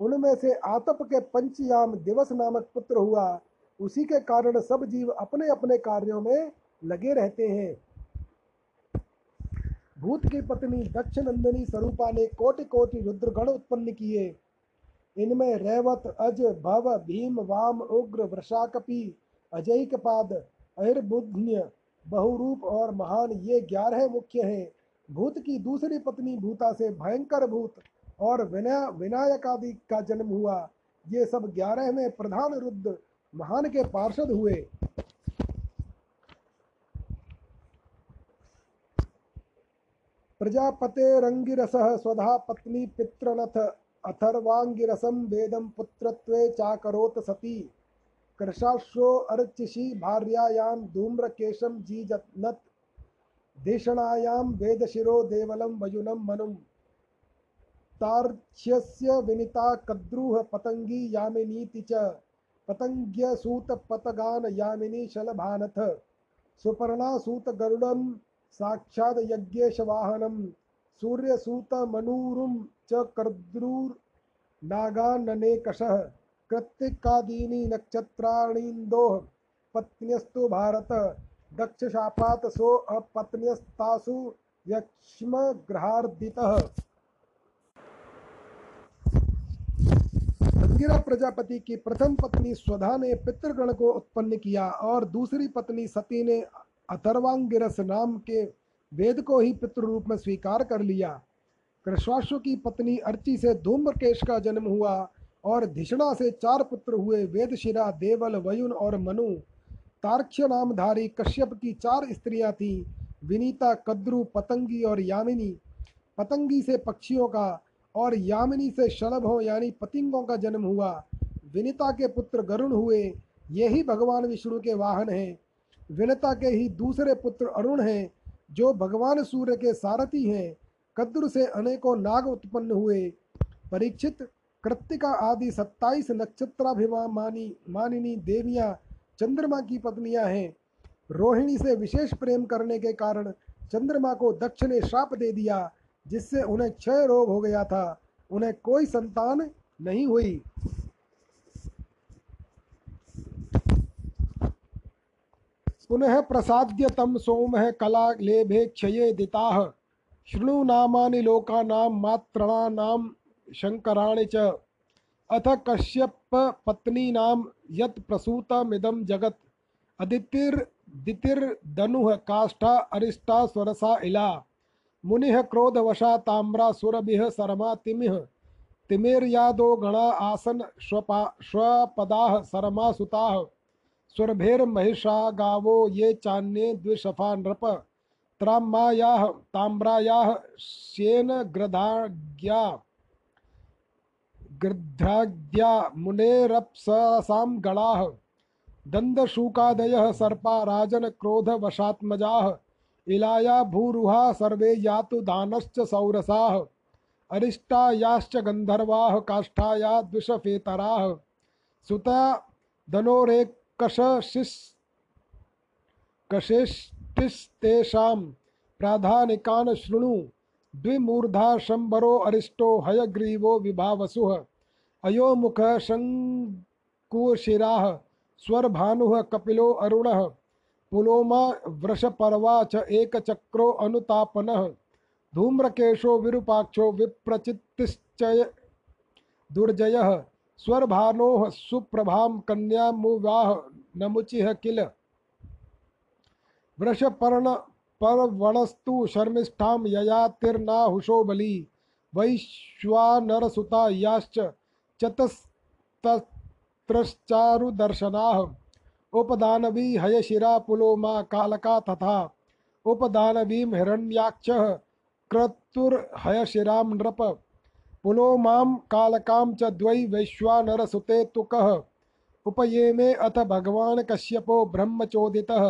उनमें से आतप के पंचयाम दिवस नामक पुत्र हुआ। उसी के कारण सब जीव अपने अपने कार्यों में लगे रहते हैं। भूत की पत्नी दक्ष नंदिनी स्वरूपा ने कोटि कोटि रुद्रगण उत्पन्न किए। इनमें रेवत, अज, भव, भीम, वाम, उग्र, वृषाकपि, अजय पाद अहिर्बुध्य बहुरूप और महान ये ग्यारह मुख्य हैं। भूत की दूसरी पत्नी भूता से भयंकर भूत और विनय विनायक आदि का जन्म हुआ। ये सब ग्यारह में प्रधान रुद्र महान के पार्षद हुए। प्रजापते रंगिरस स्वधा पत्नी पितृनथ अथर्वांगिरसम वेदम पुत्रत्वे चाकरोत सती। कृशाश्रो अर्चिषि भार्यायां धूम्रकेशम जीजनत देशणायां वेदशिरो देवलं वयुनं मनुं तार्क्ष्यस्य विनिता कद्रुह पतंगी यामिनीति च पतंग्यसूतपतगान यामिनी शलभानथ। सुपर्णासूतगरुडं साक्षात् यज्ञेशवाहनं, सूर्यसूतमनूरुं च कर्द्रुर्नागाननेकषः कृत्तिकादीनि नक्षत्राणीन्दोः पत्न्यस्तु भारत दक्ष शापात सो अपत्न्यस्तासु यक्ष्म ग्रहार्दितः अंगिरा प्रजापति की प्रथम पत्नी स्वधा ने पितृगण को उत्पन्न किया और दूसरी पत्नी सती ने अथर्वांगिरस नाम के वेद को ही पितृ रूप में स्वीकार कर लिया। कृष्वाश्व की पत्नी अर्ची से धूम्रकेश का जन्म हुआ और धिषणा से चार पुत्र हुए वेदशिरा, देवल, वयुन और मनु। तार्क्ष्य नामधारी कश्यप की चार स्त्रियाँ थीं, विनीता, कद्रु, पतंगी और यामिनी। पतंगी से पक्षियों का और यामिनी से शलभों यानी पतिंगों का जन्म हुआ। विनीता के पुत्र गरुण हुए, ये ही भगवान विष्णु के वाहन हैं। विनिता के ही दूसरे पुत्र अरुण हैं, जो भगवान सूर्य के सारथी हैं। कद्र से अनेकों नाग उत्पन्न हुए। परीक्षित, कृतिका आदि सत्ताईस नक्षत्राभिमानी, मानिनी देवियाँ चंद्रमा की पत्नियाँ हैं। रोहिणी से विशेष प्रेम करने के कारण चंद्रमा को दक्ष ने श्राप दे दिया, जिससे उन्हें क्षय रोग हो गया था। उन्हें कोई संतान नहीं हुई। पुनः प्रसाद्य तम सोम कला लेभे क्षये दिता। शृणु नामानि लोकानां मात्रणानां शङ्कराणि च। अथ कश्यप पत्नीनां यत् प्रसूतमिदं जगत्। अदितिर्दितिर्धनुः काष्ठा अरिष्टा स्वरसा इला। मुनिः क्रोधवशा ताम्रा सुरभिः सरमा तिमिः। तिमिर्यादो गणा आसन स्वपा स्वपदाः सरमा सुताः सुरभेर्महिषा गावो ये चान्ये द्विशफा नृप त्राम्मायाः, ताम्रायाः श्येनग्रधाज्ञा गृध्राज्ञा मुनेरप्ससां गणाः। दन्दशूकादयः सर्पा राजन क्रोधवशात्मजाः इलाया भूरुहा सर्वे यातु दानश्च सौरसाः। अरिष्टायाश्च गन्धर्वाः, काष्ठाया द्विषफेतराः। सुता धनोरेकशिस् कशेष्टिस्तेषां प्राधानिकान् शृणु द्विमूर्धा शम्बरो अरिष्टो हयग्रीवो विभावसुः, अयोमुखः शङ्कुशिराः, स्वरभानुः कपिलो अरुणः, पुलोमा वृषपर्वा च एकचक्रो अनुतापनः, धूम्रकेशो विरूपाक्षो विप्रचित्तिश्चय, दुर्जयः स्वरभानोः सुप्रभां कन्यामुवाह नमुचिः किल। वृषपर्ण परवणस्तु शर्मिष्ठां ययातिर्नाहुषो बली। वैश्वानरसुता याश्च चतस्तत्रश्चारुदर्शनाः उपदानवी हयशिरा पुलोमा कालका तथा। उपदानवीं हिरण्याक्षः क्रतुर्हयशिरां नृप। पुलोमां कालकां च द्वै वैश्वानरसुते तुकः उपयेमे अथ भगवान् कश्यपो ब्रह्मचोदितः।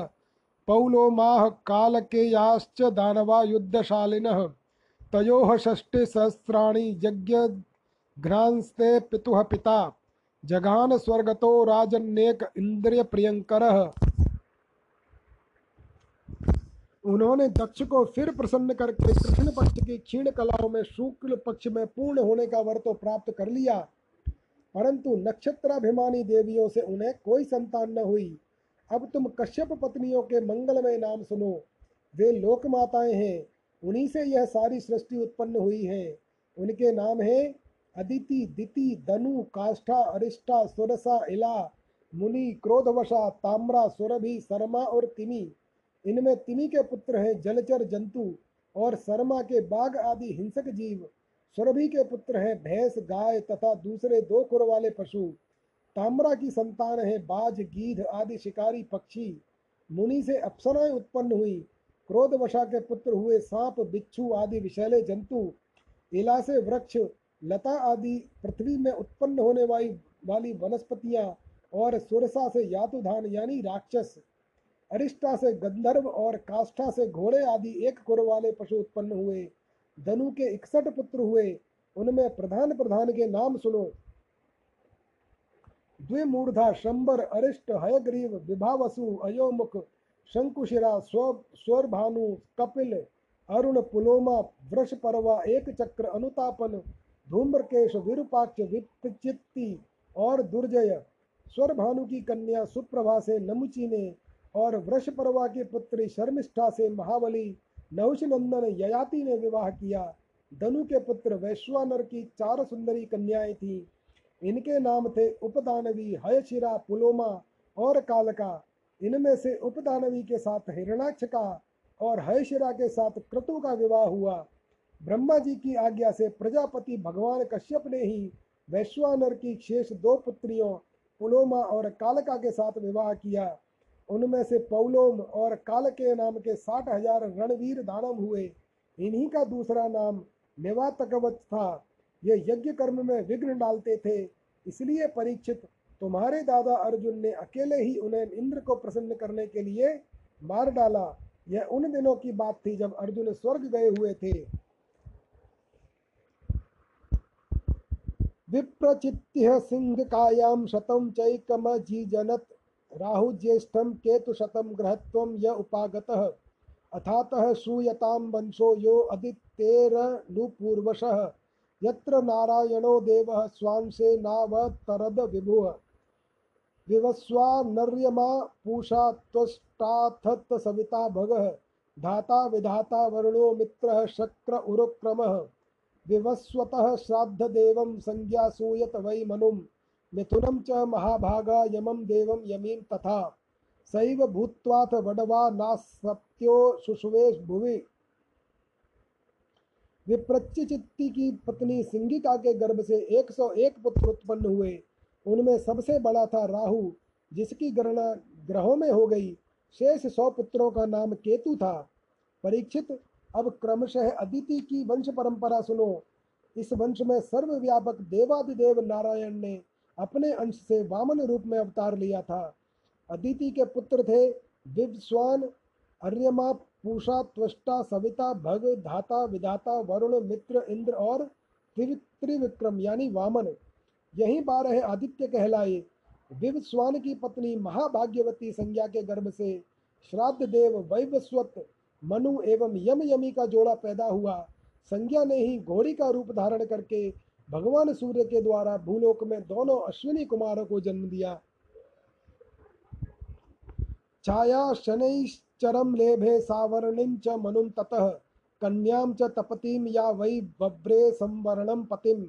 पौलोमाः कालकेयाश्च दानवा युद्धशालिनः तयोः षष्टिसहस्राणि यज्ञघ्रांस्ते पितुः पिता। जघान स्वर्गतो राजन्येक इंद्रियप्रियंकरः उन्होंने दक्ष को फिर प्रसन्न करके कृष्ण पक्ष की क्षीण कलाओं में शुक्ल पक्ष में पूर्ण होने का वर तो प्राप्त कर लिया। परंतु नक्षत्राभिमानी देवियों से उन्हें कोई संतान न हुई। अब तुम कश्यप पत्नियों के मंगलमय नाम सुनो। वे लोक माताएँ हैं। उन्हीं से यह सारी सृष्टि उत्पन्न हुई है। उनके नाम हैं अदिति, दिति दनु काष्ठा अरिष्ठा सुरसा, इला, मुनि, क्रोधवशा, ताम्रा, सुरभि, शर्मा और तिमी। इनमें तिमी के पुत्र हैं जलचर जंतु और शर्मा के बाघ आदि हिंसक जीव। सुरभि के पुत्र हैं भैंस, गाय तथा दूसरे दो खुर वाले पशु। ताम्रा की संतान है बाज, गीध आदि शिकारी पक्षी। मुनि से अप्सराएँ उत्पन्न हुई। क्रोधवशा के पुत्र हुए सांप, बिच्छू आदि विषैले जंतु। इला से वृक्ष, लता आदि पृथ्वी में उत्पन्न होने वाली वाली वनस्पतियाँ और सुरसा से यातुधान यानी राक्षस। अरिष्टा से गंधर्व और काष्ठा से घोड़े आदि एक कुर वाले पशु उत्पन्न हुए। धनु के इकसठ पुत्र हुए। उनमें प्रधान प्रधान के नाम सुनो। द्विमूर्धा, शंबर, अरिष्ट, हयग्रीव, विभावसु, अयोमुख, शंकुशिरा स्व स्वरभानु, कपिल, अरुण, पुलोमा वृष परवा एक चक्र अनुतापन, धूम्रकेश, विरूपाक्ष विप्रचित्ति और दुर्जय। स्वर भानु की कन्या सुप्रभा से नमुची ने और वृष परवा के पुत्री शर्मिष्ठा से महाबली नहुष नंदन ययाति ने विवाह किया। धनु के पुत्र वैश्वानर की चार सुंदरी कन्याएँ थीं। इनके नाम थे उपदानवी, हयशिरा, पुलोमा और कालका। इनमें से उपदानवी के साथ हिरणाक्ष का और हयशिरा के साथ क्रतु का विवाह हुआ। ब्रह्मा जी की आज्ञा से प्रजापति भगवान कश्यप ने ही वैश्वानर की शेष दो पुत्रियों, पुलोमा और कालका के साथ विवाह किया। उनमें से पौलोम और कालके नाम के साठ हज़ार रणवीर दानव हुए। इन्हीं का दूसरा नाम निवातकवच था। ये यज्ञ कर्म में विघ्न डालते थे। इसलिए परीक्षित तुम्हारे दादा अर्जुन ने अकेले ही उन्हें इंद्र को प्रसन्न करने के लिए मार डाला। यह उन दिनों की बात थी जब अर्जुन स्वर्ग गए हुए थे। विप्रचित्य सिंह कायाम शतम चैकमजीजनत राहुज्येष्ठम केतुशतम ग्रहत्वम य उपागतः। अथातः श्रूयताम वंशो यो अदितेरनुपूर्वशः यत्र नारायणो देवः स्वांसे नावतरद विभुः। विवस्वा नर्यमा पूषा त्वष्टाथत सविता भगः। धाता विधाता वरुणो मित्रः शक्र उरुक्रमः। विवस्वतः श्राद्धदेवं संज्ञासूयत वै मनुं मिथुनं च महाभागा यमं देवं यमीं तथा। सैव भूत्वाथ वडवा नासत्यो शुशुवे भुवि। विप्रचित्ति की पत्नी सिंगिका के गर्भ से 101 पुत्र उत्पन्न हुए। उनमें सबसे बड़ा था राहु, जिसकी गणना ग्रहों में हो गई। शेष सौ पुत्रों का नाम केतु था। परीक्षित, अब क्रमशः अदिति की वंश परंपरा सुनो। इस वंश में सर्वव्यापक देवादिदेव नारायण ने अपने अंश से वामन रूप में अवतार लिया था। अदिति के पुत्र थे विवस्वान, अर्यमा, पूषा, त्वष्टा, सविता, भग, धाता, विधाता, वरुण, मित्र, इंद्र और त्रिविक्रम, यानी वामन। यही बारह आदित्य कहलाए। विवस्वान की पत्नी महाभाग्यवती संज्ञा के गर्भ से श्राद्ध देव वैवस्वत, मनु एवं यम यमी का जोड़ा पैदा हुआ। संज्ञा ने ही घोड़ी का रूप धारण करके भगवान सूर्य के द्वारा भूलोक में दोनों अश्विनी कुमारों को जन्म दिया। छाया शनैश्चरम लेभे सावर्णिम च मनुम ततः कन्याम च तपतिम या वै बब्रे संवरणम पतिम।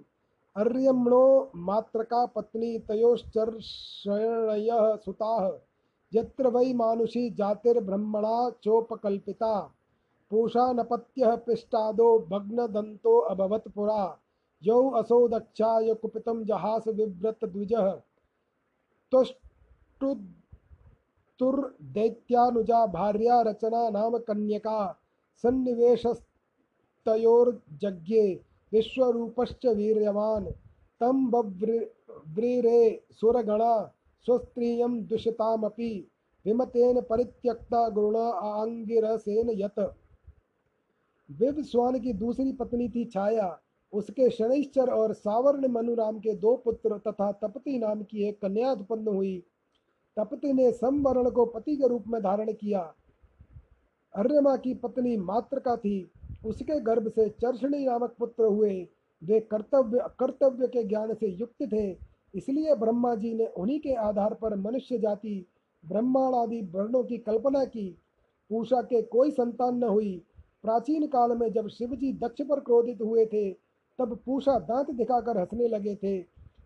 अर्यमणो मात्रका पत्नी तयोश्चर्षणयः सुताः, यत्र वै मानुषी जातिर्ब्रह्मणा चोपकल्पिता। पूषा नपत्य पिष्टादो भग्नदन्तो अभवत् पुरा। यौ असौ दक्षाय कुपितं जहास विव्रत द्विजः। तुर्दैत्यानुजा भार्या रचना नाम कन्यका सन्निवेशस्तयोर्जज्ञे विश्वरूपश्च वीर्यवान्। तं बव्रीरे सुरगणा स्वस्त्रियं दुषितामपि विमतेन परित्यक्ता गुरुणा आंगिरसेन यत। विवस्वान की दूसरी पत्नी थी छाया। उसके शनिश्चर और सावर्ण मनुराम के दो पुत्र तथा तपति नाम की एक कन्या उत्पन्न हुई। तपति ने संवरण को पति के रूप में धारण किया। अर्यमा की पत्नी मातृका थी। उसके गर्भ से चर्षणी नामक पुत्र हुए। वे कर्तव्य कर्तव्य के ज्ञान से युक्त थे। इसलिए ब्रह्मा जी ने उन्हीं के आधार पर मनुष्य जाति ब्रह्मांड आदि वर्णों की कल्पना की। पूषा के कोई संतान न हुई। प्राचीन काल में जब शिव जी दक्ष पर क्रोधित हुए थे तब पूषा दांत दिखाकर हंसने लगे थे।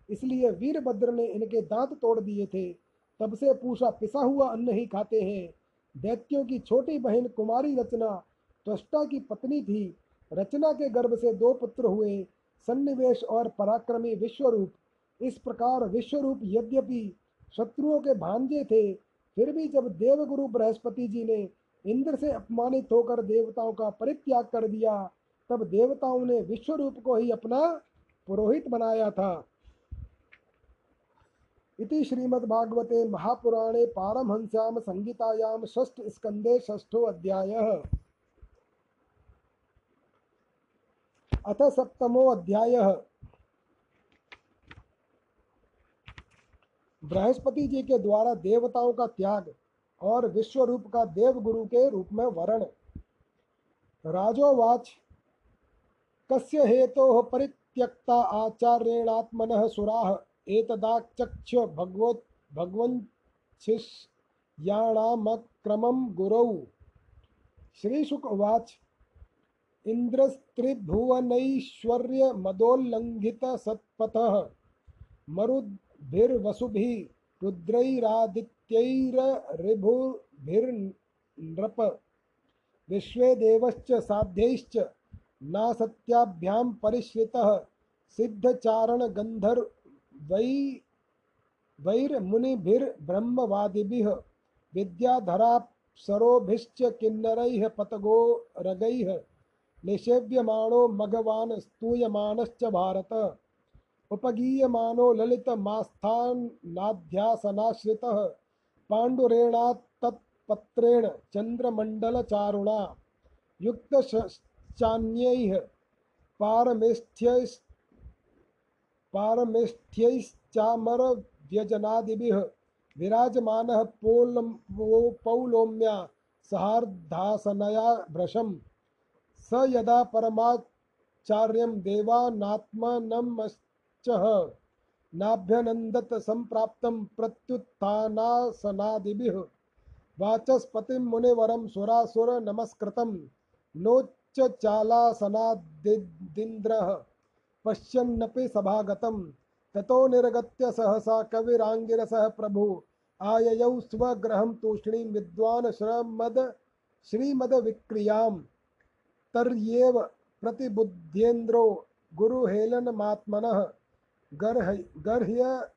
इसलिए वीरभद्र ने इनके दांत तोड़ दिए थे। तब से पूषा पिसा हुआ अन्न ही खाते हैं। दैत्यों की छोटी बहन कुमारी रचना, त्वष्टा की पत्नी थी। रचना के गर्भ से दो पुत्र हुए, सन्निवेश और पराक्रमी विश्वरूप। इस प्रकार विश्वरूप यद्यपि शत्रुओं के भांजे थे, फिर भी जब देवगुरु बृहस्पति जी ने इंद्र से अपमानित होकर देवताओं का परित्याग कर दिया तब देवताओं ने विश्व रूप को ही अपना पुरोहित बनाया था। इति श्रीमद्भागवते महापुराणे पारमहंस्याम संगीतायाम षष्ठ स्कंदे षष्ठो अध्यायः। अथ सप्तमो अध्याय। बृहस्पति जी के द्वारा देवताओं का त्याग और विश्व रूप का देव गुरु के रूप में वर्ण। राजोवाच कस्य हेतो परित्यक्ता आचार्येणात्मन सुराः एतदाचक्ष भगवत भगवन्शिष्याणामक्रमं गुरौ। श्रीशुक उवाच। इन्द्रस्त्रिभुवनैश्वर्यमदोल्लङ्घितसत्पथः। मरुद् भिर्वसुभिः रुद्रैरादित्यैररिभुभिर्नृप। विश्वे देवश्च साध्यैश्च नासत्याभ्यां परिश्रितः सिद्धचारणगन्धर्वै वैर्मुनिभिर्ब्रह्मवादिभिः विद्याधराप्सरोभिश्च किन्नरैः पतगोरगैः निषेव्यमाणो मघवान् स्तूयमानश्च भारत। उपगीयमानो ललितमास्थानाध्यासनाश्रितः पाण्डुरेणात्तत्पत्रेण चन्द्रमण्डलचारुणा। युक्तश्चान्यैः पारमेष्ठ्यैश्च पारमेष्ठ्यैश्चामरव्यजनादिभिः विराजमानः पौलं पौलोम्या सहार्धासनया भृशं स यदा परमाचार्यं देवानात्मनमश्चः, नाभ्यनन्दत सम्प्राप्तं प्रत्युत्थानासनादिभिः, वाचस्पतिं मुनिवरं सुरासुरनमस्कृतं नोच्चचालासनादिन्द्रः पश्यन्नपि सभागतं ततो निर्गत्य सहसा कविराङ्गिरसः प्रभु। आययौ स्वगृहं तूष्णीं विद्वान् श्रमद श्रीमदविक्रियाँ तर्येव प्रतिबुध्येन्द्रो गुरुहेलनमात्मनः। गर्ह, गर्ह्य,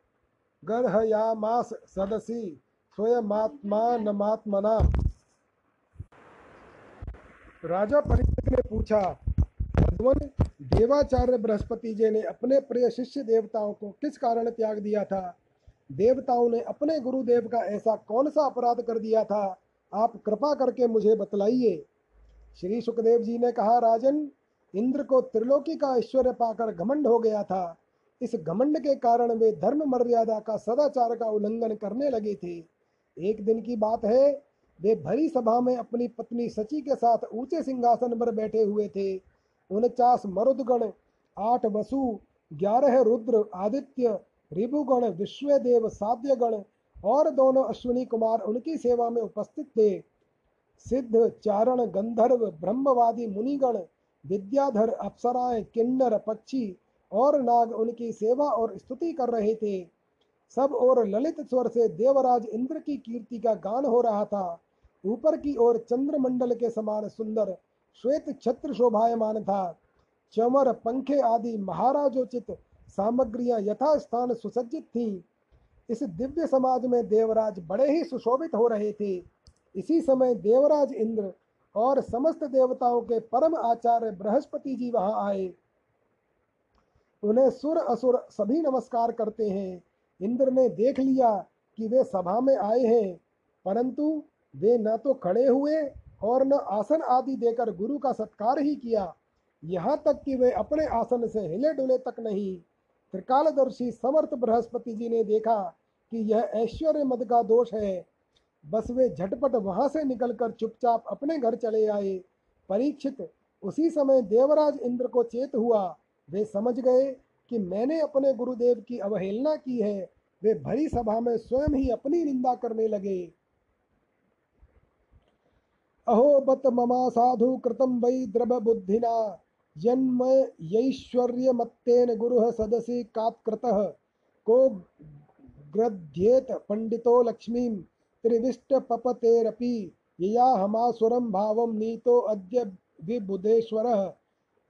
गर्हयामास सदसि स्वयमात्मानमात्मना। राजा परीक्षित ने पूछा, भगवान, देवाचार्य बृहस्पति जी ने अपने प्रिय शिष्य देवताओं को किस कारण त्याग दिया था? देवताओं ने अपने गुरुदेव का ऐसा कौन सा अपराध कर दिया था? आप कृपा करके मुझे बतलाइए। श्री सुखदेव जी ने कहा, राजन, इंद्र को त्रिलोकी का ऐश्वर्य पाकर घमंड हो गया था। इस घमंड के कारण वे धर्म मर्यादा का सदाचार का उल्लंघन करने लगे थे। एक दिन की बात है वे भरी सभा में अपनी पत्नी सची के साथ ऊँचे सिंहासन पर बैठे हुए थे। उनचास मरुदगण, आठ वसु, ग्यारह रुद्र, आदित्य, रिभुगण, विश्वदेव, साध्यगण और दोनों अश्विनी कुमार उनकी सेवा में उपस्थित थे। सिद्ध, चारण, गंधर्व, ब्रह्मवादी मुनिगण, विद्याधर, अप्सराएँ, किन्नर, पक्षी और नाग उनकी सेवा और स्तुति कर रहे थे। सब और ललित स्वर से देवराज इंद्र की कीर्ति का गान हो रहा था। ऊपर की ओर चंद्रमंडल के समान सुंदर श्वेत छत्र शोभायमान था। चमर, पंखे आदि महाराजोचित सामग्रियाँ यथास्थान सुसज्जित थीं। इस दिव्य समाज में देवराज बड़े ही सुशोभित हो रहे थे। इसी समय देवराज इंद्र और समस्त देवताओं के परम आचार्य बृहस्पति जी वहाँ आए। उन्हें सुर असुर सभी नमस्कार करते हैं। इंद्र ने देख लिया कि वे सभा में आए हैं, परंतु वे न तो खड़े हुए और न आसन आदि देकर गुरु का सत्कार ही किया। यहाँ तक कि वे अपने आसन से हिले डुले तक नहीं। त्रिकालदर्शी समर्थ बृहस्पति जी ने देखा कि यह ऐश्वर्य मद का दोष है। बस वे झटपट वहाँ से निकलकर चुपचाप अपने घर चले आए। परीक्षित उसी समय देवराज इंद्र को चेत हुआ। वे समझ गए कि मैंने अपने गुरुदेव की अवहेलना की है। वे भरी सभा में स्वयं ही अपनी निंदा करने लगे। अहो बत ममा साधु कृतम वै द्रव बुद्धिना यन्मयैश्वर्यमत्तेन गुरुः सदसि कात्कृतः। को ग्रध्येत पंडितो लक्ष्मीं त्रिविष्टपपतेरपि यया हमासुरं भावं नीतो अद्य विबुधेश्वरः।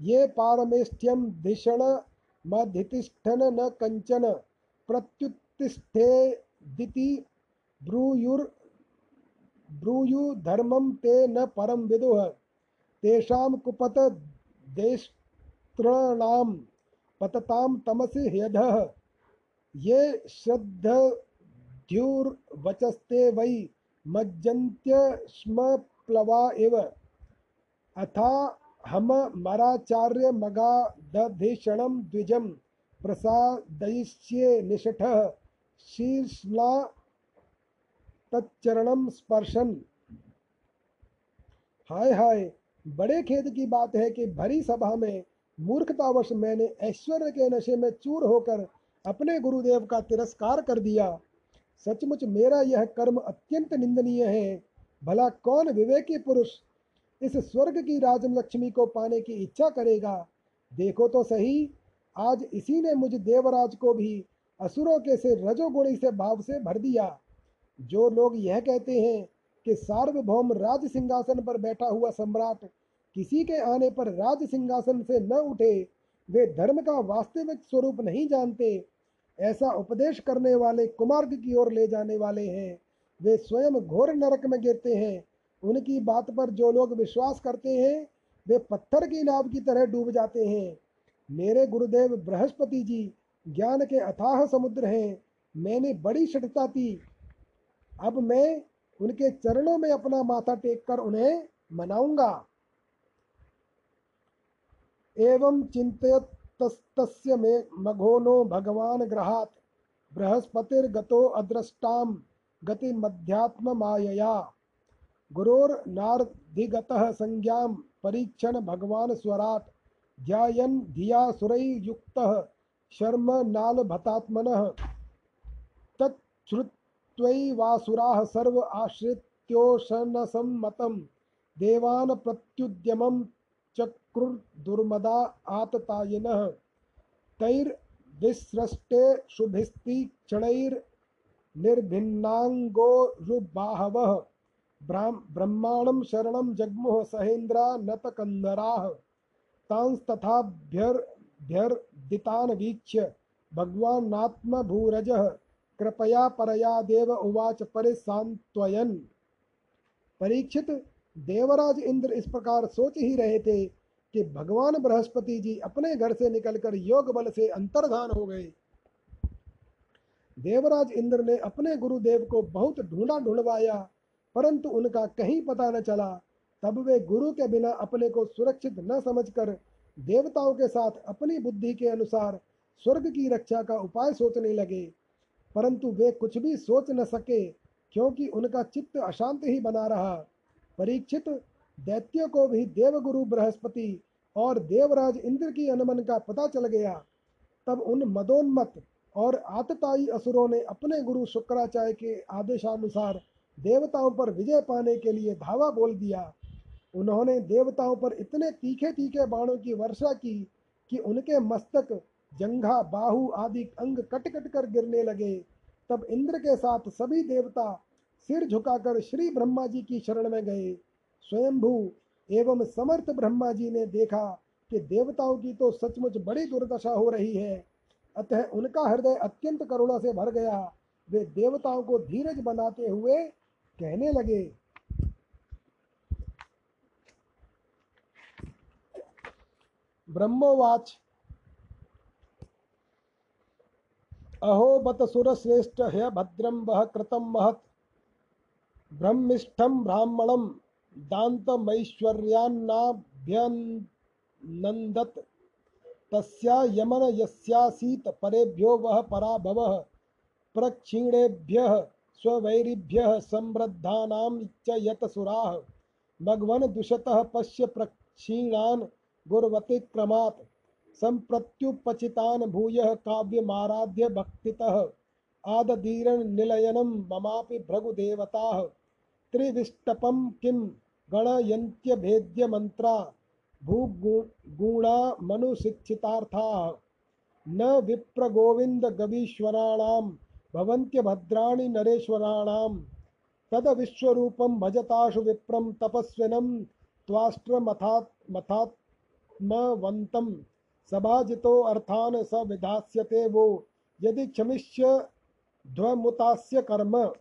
ये पारमेष्ठ्यं धिषणमधितिष्ठन न कञ्चन प्रत्युत्तिष्ठेदिति ब्रूयुर् ब्रूयुधर्मं ते न परम विदुः। तेषां कुपत देस्तॄणां पततां तमसि ह्यधः। ये श्रद्धद्युर्वचस्ते वै मज्जन्त्य स्म प्लवा इव। अथा हम मराचार्य मगा मगादधिषणं द्विजं प्रसादयिष्ये निषठः। शीर्ष्णा तच्चरणं स्पर्शन। हाय हाय, बड़े खेद की बात है कि भरी सभा में मूर्खतावश मैंने ऐश्वर्य के नशे में चूर होकर अपने गुरुदेव का तिरस्कार कर दिया। सचमुच मेरा यह कर्म अत्यंत निंदनीय है। भला कौन विवेकी पुरुष इस स्वर्ग की राजलक्ष्मी को पाने की इच्छा करेगा? देखो तो सही, आज इसी ने मुझ देवराज को भी असुरों के से रजोगुणी से भाव से भर दिया। जो लोग यह कहते हैं कि सार्वभौम राज सिंहासन पर बैठा हुआ सम्राट किसी के आने पर राज सिंहासन से न उठे, वे धर्म का वास्तविक स्वरूप नहीं जानते, ऐसा उपदेश करने वाले कुमार्ग की ओर ले जाने वाले हैं। वे स्वयं घोर नरक में गिरते हैं। उनकी बात पर जो लोग विश्वास करते हैं, वे पत्थर की नाव की तरह डूब जाते हैं। मेरे गुरुदेव बृहस्पति जी, ज्ञान के अथाह समुद्र हैं। मैंने बड़ी शठता की। अब मैं उनके चरणों में अपना माथा टेक कर उन्हें मनाऊँगा। एवं चिंतयतस्तस्य में मघोनो भगवान ग्रहात बृहस्पतिर्गतो अदृष्टाम गति मध्यात्म मायया गुरोर्नार्धिगतः संज्ञां परीक्षण भगवान स्वराट ध्यायन् धिया सुरैर्युक्तः शर्म नालभतात्मनः तच्छ्रुत्वैवासुराः सर्व आश्रित्योशनसम्मतं देवान् प्रत्युद्यमं चक्रुर्दुर्मदा आततायिनः। तैर्विसृष्टे शुभिस्तीक्षणैर्निर्भिन्नाङ्गोरुबाहवः ब्रह्माणं शरणं जग्मुः सहेन्द्रा नतकन्धराः तांस्तथाभ्यर्भ्यर्दितान् वीक्ष्य भगवान्नात्मभूरजः कृपया परया देव उवाच परिसान्त्वयन् परीक्षित देवराज इंद्र इस प्रकार सोच ही रहे थे कि भगवान बृहस्पति जी अपने घर से निकलकर योग बल से अंतर्धान हो गए। देवराज इंद्र ने अपने गुरुदेव को बहुत ढूंढा ढूंढवाया, परंतु उनका कहीं पता न चला। तब वे गुरु के बिना अपने को सुरक्षित न समझकर देवताओं के साथ अपनी बुद्धि के अनुसार स्वर्ग की रक्षा का उपाय सोचने लगे। परंतु वे कुछ भी सोच न सके, क्योंकि उनका चित्त अशांत ही बना रहा। परीक्षित दैत्यों को भी देवगुरु बृहस्पति और देवराज इंद्र की अनुमन का पता चल गया। तब उन मदोन्मत और आतताई असुरों ने अपने गुरु शुक्राचार्य के आदेशानुसार देवताओं पर विजय पाने के लिए धावा बोल दिया। उन्होंने देवताओं पर इतने तीखे तीखे बाणों की वर्षा की कि उनके मस्तक जंघा, बाहु आदि अंग कट कट कर गिरने लगे। तब इंद्र के साथ सभी देवता सिर झुकाकर श्री ब्रह्मा जी की शरण में गए। स्वयंभू एवं समर्थ ब्रह्मा जी ने देखा कि देवताओं की तो सचमुच बड़ी दुर्दशा हो रही है। अतः उनका हृदय अत्यंत करुणा से भर गया। वे देवताओं को धीरज बनाते हुए कहने लगे, ब्रह्मोवाच अहो बत सुरश्रेष्ठ ह्य भद्रम वह कृतम महत्। ब्रह्मिष्ठम ब्राह्मणम दान्तमैश्वर्यान्नाभ्यनन्दत्। तस्या यमन यस्यासीत, परेभ्यो वह पराभवः। प्रक्षीणेभ्यः, स्ववैरिभ्यः समृद्धानां च यतसुराः भगवन् दुषतः पश्य प्रक्षीणान् गुर्वतिक्रमात्। सम्प्रत्युपचितान् भूयः काव्यमाराध्य भक्तितः आददीरन् निलयनं ममापि भृगुदेवताः त्रिविष्टपं किं गणयन्त्यभेद्यमन्त्रा भूगुणा मनुशिक्षितार्थाः न विप्रगोविन्दगवीश्वराणां भवन्त्यभद्राणि नरेश्वराणां तदविश्वरूपं भजताशु विप्रं तपस्विनं त्वाष्ट्रमथात् मथात्मवन्तं सभाजितो अर्थान् स वो। यदि क्षमिष्य ध्वमुतास्य कर्म।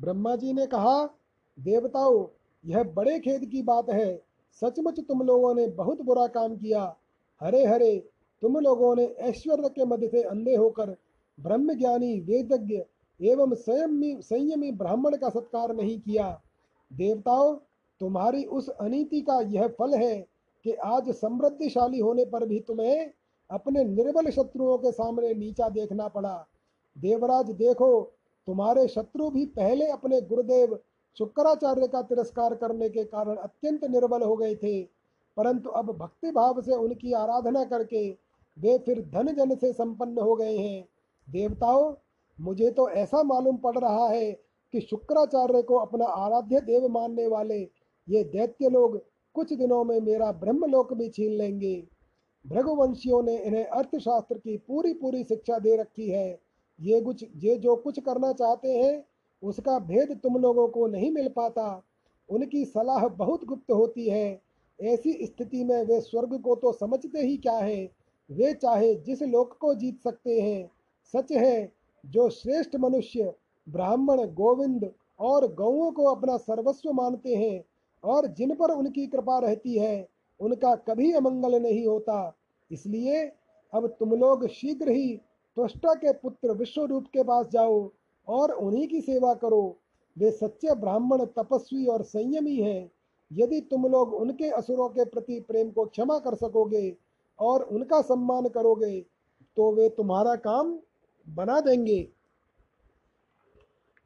ब्रह्मा जी ने कहा, देवताओं, यह बड़े खेद की बात है। सचमुच तुम लोगों ने बहुत बुरा काम किया। हरे हरे, तुम लोगों ने ऐश्वर्य के मध्य से अंधे होकर ब्रह्म ज्ञानी वेदज्ञ एवं संयमी संयमी ब्राह्मण का सत्कार नहीं किया। देवताओं, तुम्हारी उस अनीति का यह फल है कि आज समृद्धिशाली होने पर भी तुम्हें अपने निर्बल शत्रुओं के सामने नीचा देखना पड़ा। देवराज, देखो, तुम्हारे शत्रु भी पहले अपने गुरुदेव शुक्राचार्य का तिरस्कार करने के कारण अत्यंत निर्बल हो गए थे। परंतु अब भक्ति भाव से उनकी आराधना करके वे फिर धन जन से संपन्न हो गए हैं। देवताओं, मुझे तो ऐसा मालूम पड़ रहा है कि शुक्राचार्य को अपना आराध्य देव मानने वाले ये दैत्य लोग कुछ दिनों में मेरा ब्रह्मलोक भी छीन लेंगे। भृगुवंशियों ने इन्हें अर्थशास्त्र की पूरी पूरी शिक्षा दे रखी है। ये कुछ, ये जो कुछ करना चाहते हैं, उसका भेद तुम लोगों को नहीं मिल पाता। उनकी सलाह बहुत गुप्त होती है। ऐसी स्थिति में वे स्वर्ग को तो समझते ही क्या है? वे चाहे जिस लोक को जीत सकते हैं। सच है, जो श्रेष्ठ मनुष्य ब्राह्मण, गोविंद और गौओं को अपना सर्वस्व मानते हैं और जिन पर उनकी कृपा रहती है, उनका कभी अमंगल नहीं होता। इसलिए अब तुम लोग शीघ्र ही त्वष्टा के पुत्र विश्वरूप के पास जाओ और उन्हीं की सेवा करो। वे सच्चे ब्राह्मण, तपस्वी और संयमी हैं। यदि तुम लोग उनके असुरों के प्रति प्रेम को क्षमा कर सकोगे और उनका सम्मान करोगे तो वे तुम्हारा काम बना देंगे।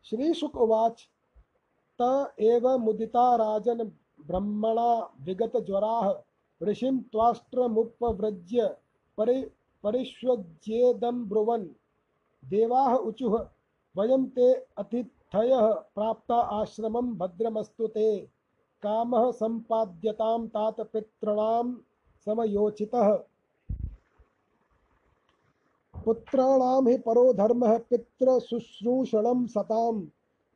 श्री शुक उवाच। त एव मुदिता राजन ब्रह्मणा विगत ज्वराः, ऋषिं त्वाष्ट्रमुपव्रज्य परि, परिष्वज्येदं देवाः वयं ते अतिथयः प्राप्ता आश्रमं भद्रमस्तु ते। कामः सम्पाद्यतां तात पितॄणां समयोचितः। पुत्राणां हि परो धर्मः पितृशुश्रूषणं सताम्।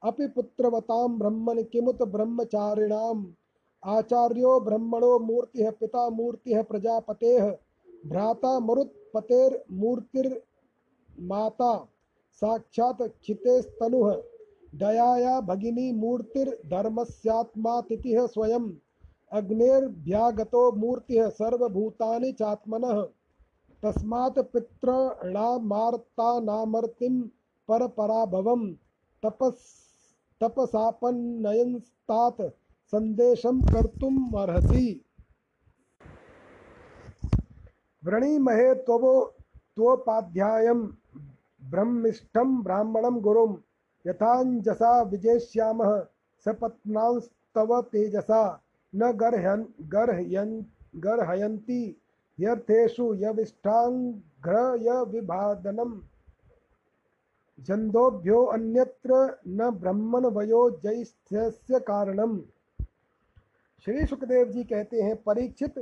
अपि पुत्रवतां ब्रह्मन् किमुत ब्रह्मचारिणाम्? आचार्यो ब्रह्मणो मूर्तिः पिता मूर्तिः प्रजापते। भ्राता मरुत्पतेर्मूर्तिर्माता। साक्षात् क्षितेस्तनुः। दयाया भगिनी मूर्तिर्धर्मस्यात्मा तिथिः अग्नेर्भ्यागतो मूर्तिः, सर्वभूतानि चात्मनः। तस्मात् पितॄणामार्तानामर्तिं परपराभवं तपस् तपसापन्नयन्स्तात् सन्देशं कर्तुम् अर्हसि वृणीमहे त्ववो त्वोपाध्यायं ब्रह्मिष्ठं ब्राह्मणं गुरुं यथाञ्जसा विजेष्यामः सपत्नांस्तव तेजसा, न गर्हयन् गर्हयन् गर्हयन्ति ह्यर्थेषु यविष्ठाङ्घ्रयविभादनं जन्दोभ्यो अन्यत्र न ब्रह्मण वयो जैस्थ्यस्य कारणम। श्री सुखदेव जी कहते हैं, परीक्षित,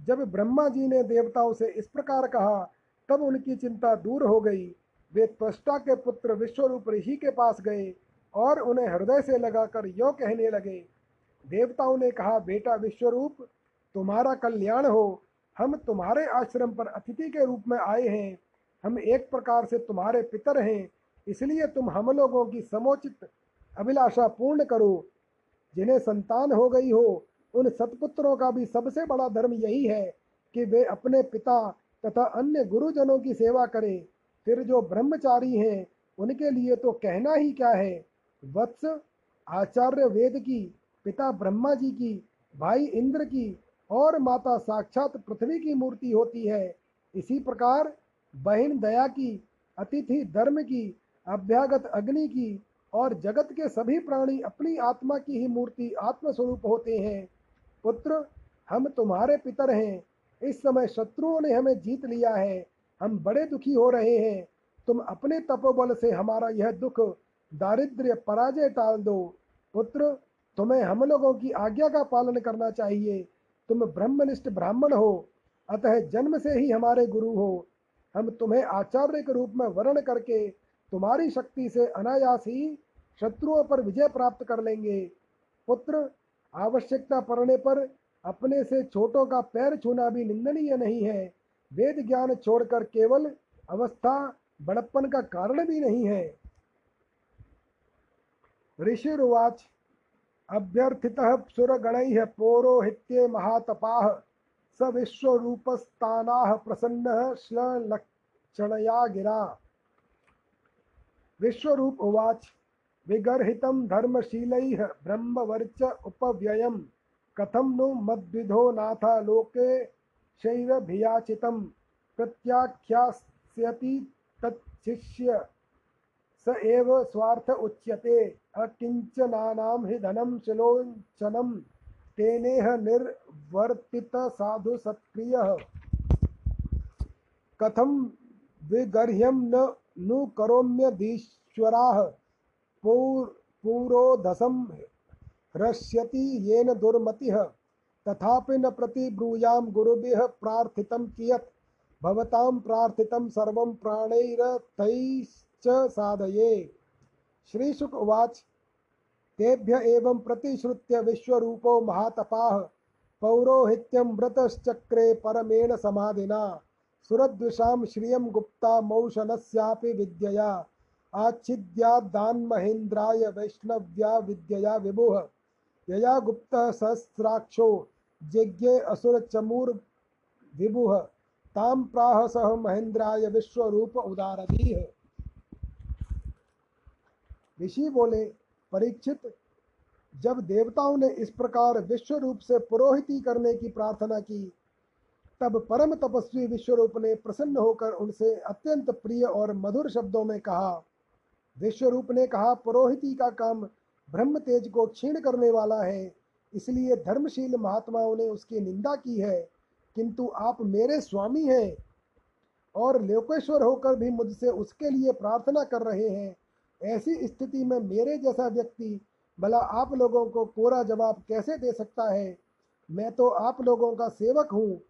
जब ब्रह्मा जी ने देवताओं से इस प्रकार कहा, तब उनकी चिंता दूर हो गई। वे त्वष्टा के पुत्र विश्वरूप ऋषि के पास गए और उन्हें हृदय से लगाकर यो कहने लगे, देवताओं ने कहा, बेटा विश्वरूप, तुम्हारा कल्याण हो। हम तुम्हारे आश्रम पर अतिथि के रूप में आए हैं। हम एक प्रकार से तुम्हारे पितर हैं। इसलिए तुम हम लोगों की समोचित अभिलाषा पूर्ण करो। जिन्हें संतान हो गई हो, उन सतपुत्रों का भी सबसे बड़ा धर्म यही है कि वे अपने पिता तथा अन्य गुरुजनों की सेवा करें। फिर जो ब्रह्मचारी हैं, उनके लिए तो कहना ही क्या है? वत्स, आचार्य वेद की, पिता ब्रह्मा जी की, भाई इंद्र की और माता साक्षात पृथ्वी की मूर्ति होती है। इसी प्रकार बहन दया की, अतिथि धर्म की अभ्यागत अग्नि की और जगत के सभी प्राणी अपनी आत्मा की ही मूर्ति आत्मस्वरूप होते हैं। पुत्र, हम तुम्हारे पितर हैं। इस समय शत्रुओं ने हमें जीत लिया है। हम बड़े दुखी हो रहे हैं। तुम अपने तपोबल से हमारा यह दुख, दारिद्र्य, पराजय टाल दो। पुत्र, तुम्हें हम लोगों की आज्ञा का पालन करना चाहिए। तुम ब्रह्मनिष्ठ ब्राह्मण हो। अतः जन्म से ही हमारे गुरु हो। हम तुम्हें आचार्य के रूप में वर्ण करके तुम्हारी शक्ति से अनायास ही शत्रुओं पर विजय प्राप्त कर लेंगे। पुत्र, आवश्यकता पड़ने पर अपने से छोटों का पैर छूना भी निंदनीय नहीं है। वेद ज्ञान छोड़कर केवल अवस्था, बड़प्पन का कारण भी नहीं है। ऋषिरुवाच, अभ्यर्थितः सुरगण पौरोहित्ये महातपा स विश्वरूपस्तानाः प्रसन्नः श्लक्षणया गिरा। विश्वरूप उवाच। विगर्हितं धर्मशीलैः ब्रह्मवर्च उपव्ययं कथं नु मद्विधो नाथ लोके शैरभियाचितं प्रत्याख्यास्यति तच्छिष्य। स एव स्वार्थ उच्यते। अकिञ्चनानां हि धनं शिलोञ्चनं तेनेह सत्क्रियः कथं विगर्ह्यं न नु करोम्यधीश्वराः पौर पूरोधसं येन दुर्मतिः। तथापि न प्रतिब्रूयां गुरुभिः प्रार्थितं कियत्। भवतां प्रार्थितं सर्वं प्राणैरतैश्च साधये। श्रीशुक उवाच। तेभ्य एवं प्रतिश्रुत्य विश्वरूपो महातपाः। पौरोहित्यं व्रतश्चक्रे परमेण समाधिना। सुरद्विषां श्रियं गुप्ता मौशनस्यापि विद्यया। आच्छिद्यादान्महेन्द्राय वैष्णव्या विद्यया विभुः। यया गुप्तः सहस्राक्षो जिज्ञे असुरचमूर्विभुः ताम प्राह सह महेंद्राय विश्व रूप उदारधीह ऋषि बोले, परीक्षित, जब देवताओं ने इस प्रकार विश्व रूप से पुरोहिती करने की प्रार्थना की तब परम तपस्वी विश्वरूप ने प्रसन्न होकर उनसे अत्यंत प्रिय और मधुर शब्दों में कहा विश्वरूप ने कहा, पुरोहिती का काम ब्रह्म तेज को क्षीण करने वाला है, इसलिए धर्मशील महात्माओं ने उसकी निंदा की है, किंतु आप मेरे स्वामी हैं और लोकेश्वर होकर भी मुझसे उसके लिए प्रार्थना कर रहे हैं। ऐसी स्थिति में मेरे जैसा व्यक्ति भला आप लोगों को कोरा जवाब कैसे दे सकता है? मैं तो आप लोगों का सेवक हूँ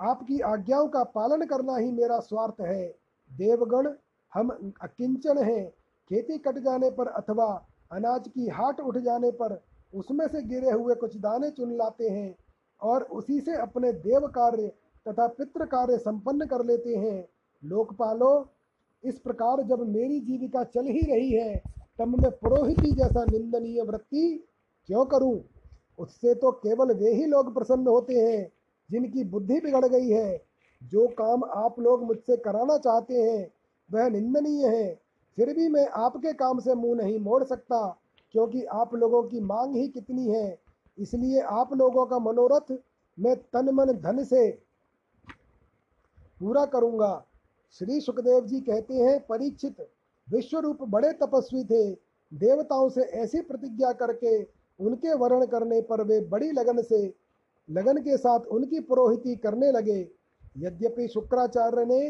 आपकी आज्ञाओं का पालन करना ही मेरा स्वार्थ है। देवगण, हम अकिंचन हैं। खेती कट जाने पर अथवा अनाज की हाट उठ जाने पर उसमें से गिरे हुए कुछ दाने चुन लाते हैं और उसी से अपने देव कार्य तथा पितृ कार्य संपन्न कर लेते हैं। लोकपालो, इस प्रकार जब मेरी जीविका चल ही रही है, तब मैं पुरोहिती जैसा निंदनीय वृत्ति क्यों करूँ? उससे तो केवल वे ही लोग प्रसन्न होते हैं। जिनकी बुद्धि बिगड़ गई है, जो काम आप लोग मुझसे कराना चाहते हैं, वह निंदनीय है। फिर भी मैं आपके काम से मुँह नहीं मोड़ सकता, क्योंकि आप लोगों की मांग ही कितनी है। इसलिए आप लोगों का मनोरथ मैं तन मन धन से पूरा करूँगा। श्री सुखदेव जी कहते हैं, परीक्षित विश्व रूप बड़े तपस्वी थे। देवताओं से ऐसी प्रतिज्ञा करके उनके वर्ण करने पर वे बड़ी लगन से लगन के साथ उनकी पुरोहिती करने लगे। यद्यपि शुक्राचार्य ने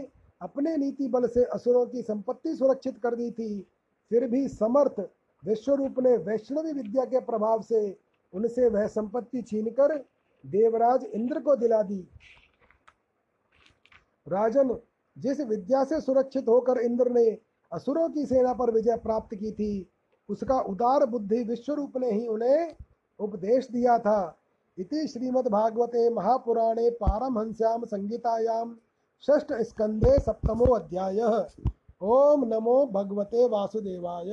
अपने नीति बल से असुरों की संपत्ति सुरक्षित कर दी थी, फिर भी समर्थ विश्वरूप ने वैष्णवी विद्या के प्रभाव से उनसे वह संपत्ति छीनकर देवराज इंद्र को दिला दी। राजन जिस विद्या से सुरक्षित होकर इंद्र ने असुरों की सेना पर विजय प्राप्त की थी, उसका उदार बुद्धि विश्वरूप ने ही उन्हें उपदेश दिया था। इति श्रीमद्भागवते महापुराणे पारमहंस्यां संहितायां षष्ठ स्कंदे सप्तमो अध्यायः। ओम नमो भगवते वासुदेवाय।